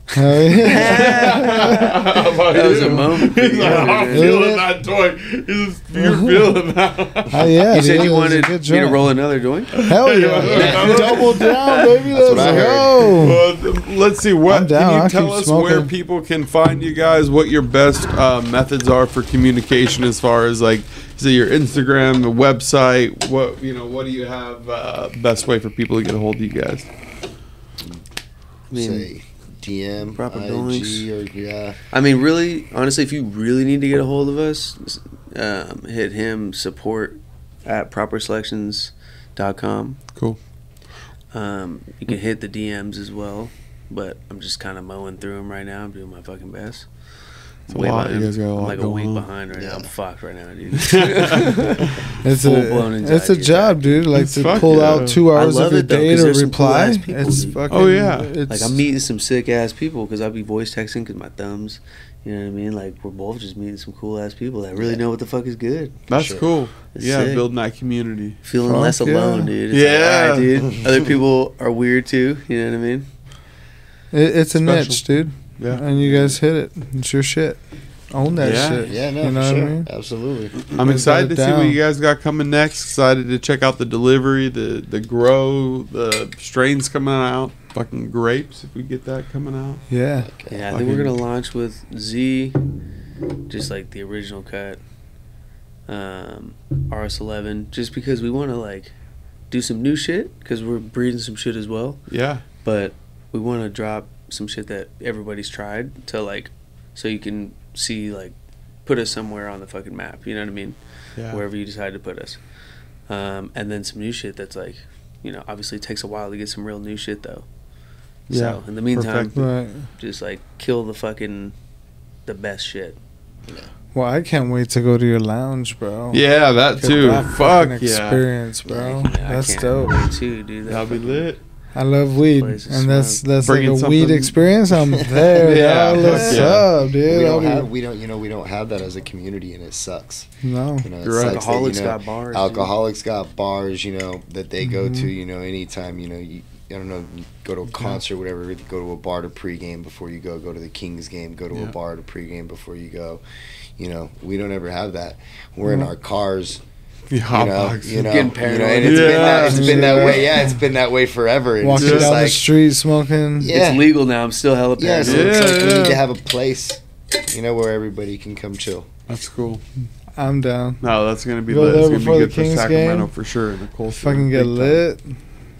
Hell How about That was a you? moment He's you. like, I'm Is feeling that toy. He's, you're feeling that. Oh yeah, you said dude, you it was a wanted good me to roll another joint? Hell yeah, Yeah. double down, baby. That's Let's what I heard. go. Well, let's see. What down. can you I'll tell keep us where people can find you guys? What your best uh, methods are for communication, as far as like, is it your Instagram, the website? What you know? What do you have? Uh, best way for people to get a hold of you guys? I mean, Say DM, proper IG, or yeah. I mean, really, honestly, if you really need to get a hold of us, um, hit him support at properselections.com. Cool. Um, you can hit the DMs as well, but I'm just kind of mowing through them right now. I'm doing my fucking best. It's a way lot. You guys got a I'm lot like a going week on. behind right now. I'm fucked right now, dude. It's Full-blown a it's a job, dude. Like It's to fuck pull yeah. out two hours love of your it, though, day 'cause to reply. cool-ass people, it's dude. fucking. Oh, yeah. It's, like I'm meeting some sick ass people because I'll be voice texting because my thumbs. You know what I mean? Like we're both just meeting some cool ass people that really know what the fuck is good. That's Sure. cool. It's yeah, sick. building that community. Feeling Fuck less yeah. alone, dude. It's Yeah. like, all right, dude. Other people are weird too. You know what I mean? It, it's a Special. niche, dude. Yeah. And you guys hit it. It's your shit. Own that Yeah. shit. Yeah, no, you know for what sure. I mean? Absolutely. I'm guys excited to got it see what you guys got coming next. Excited to check out the delivery, the the grow, the strains coming out. Fucking grapes, if we get that coming out. Yeah. Yeah, I think we're gonna launch with Z, just like the original cut, um, RS11, just because we want to like do some new shit because we're breeding some shit as well. Yeah. But we want to drop some shit that everybody's tried to like, so you can see like, put us somewhere on the fucking map. You know what I mean? Yeah. Wherever you decide to put us, um, and then some new shit that's like, you know, obviously it takes a while to get some real new shit though. Yeah, So in the meantime, perfect. Right. just like kill the fucking the best shit. Well, I can't wait to go to your lounge, bro. Yeah, that Get too. that Fuck fucking yeah. experience, bro. Yeah, I that's can't dope. wait too, dude. That That'll be fucking- lit. I love weed, Place is and that's that's Bringing like a weed experience. I'm there. Yeah, yeah, what's fuck yeah. up, dude? we don't have we don't you know we don't have that as a community and it sucks. no. You know, it You're right. sucks that, Alcoholics you know, got bars. dude. alcoholics got bars, you know, that they go to, Mhm. you know, anytime, you know, you I don't know, you go to a concert, whatever, you go to a bar to pregame before you go, go to the Kings game, go to Yeah. a bar to pregame before you go. You know, we don't ever have that. We're in Mhm. our cars, The you hot know, box. you know, Getting you know, and it's been that, it's been that way. Yeah, it's been that way forever. And Walking it's just down the street smoking. Yeah. It's legal now. I'm still hella yeah, paranoid. so it's like we need to have a place, you know, where everybody can come chill. That's cool. I'm down. No, that's gonna be Go lit. there It's gonna be good for Sacramento game. for sure. The culture. Fucking get big time. lit.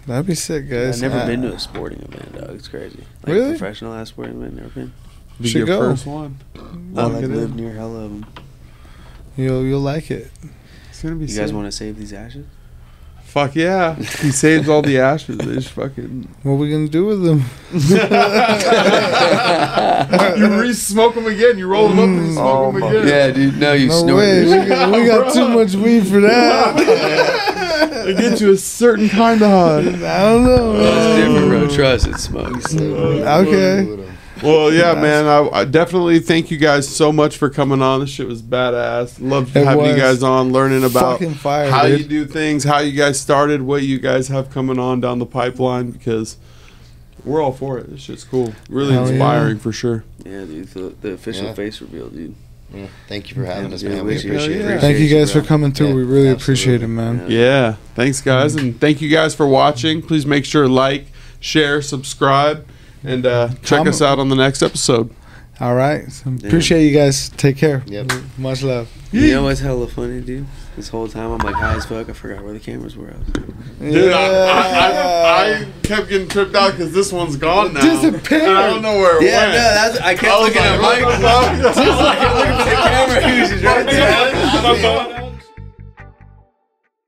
That'd be sick, guys. I've never I- been to a sporting event, dog. It's crazy. Like Really? professional ass sporting event. Never been. Be Should your go. first one. I like live in. near hella of them. You'll you'll like it. It's gonna be. You guys want to save these ashes? Fuck yeah! He saves all the ashes. They just fucking. What we gonna do with them? you re-smoke them again. You roll them up and you smoke mm. them oh, again. Yeah, dude. No, you no snort. way. We got, we got too much weed for that. They get you a certain kind of high. I don't know. It's different, bro. Trust it smokes. Okay. Well, yeah, Nice. man. I, I definitely thank you guys so much for coming on. This shit was badass. Love It having you guys on, learning about fire, how dude. you do things, how you guys started, what you guys have coming on down the pipeline. Because we're all for it. This shit's cool. Really Hell yeah. inspiring for sure. Yeah, dude. The, the official Yeah. face reveal, dude. Yeah, thank you for having Yeah, us, yeah, man. We appreciate Hell it. Thank you guys for coming through. Yeah, we really absolutely. appreciate it, man. Yeah. Yeah. Thanks, guys, mm-hmm. and thank you guys for watching. Please make sure to like, share, subscribe, and uh, check Comment. us out on the next episode. All right. So appreciate you guys. Take care. Yep. Much love. You know what's hella funny, dude? This whole time I'm like high as fuck. I forgot where the cameras were. at. Dude, I, I, I, I kept getting tripped out because this one's gone now. Disappeared. I don't know where it Yeah, went. no, that's I kept I looking like, at what Mike. the fuck? I was looking at the camera. He was just right there. Yeah.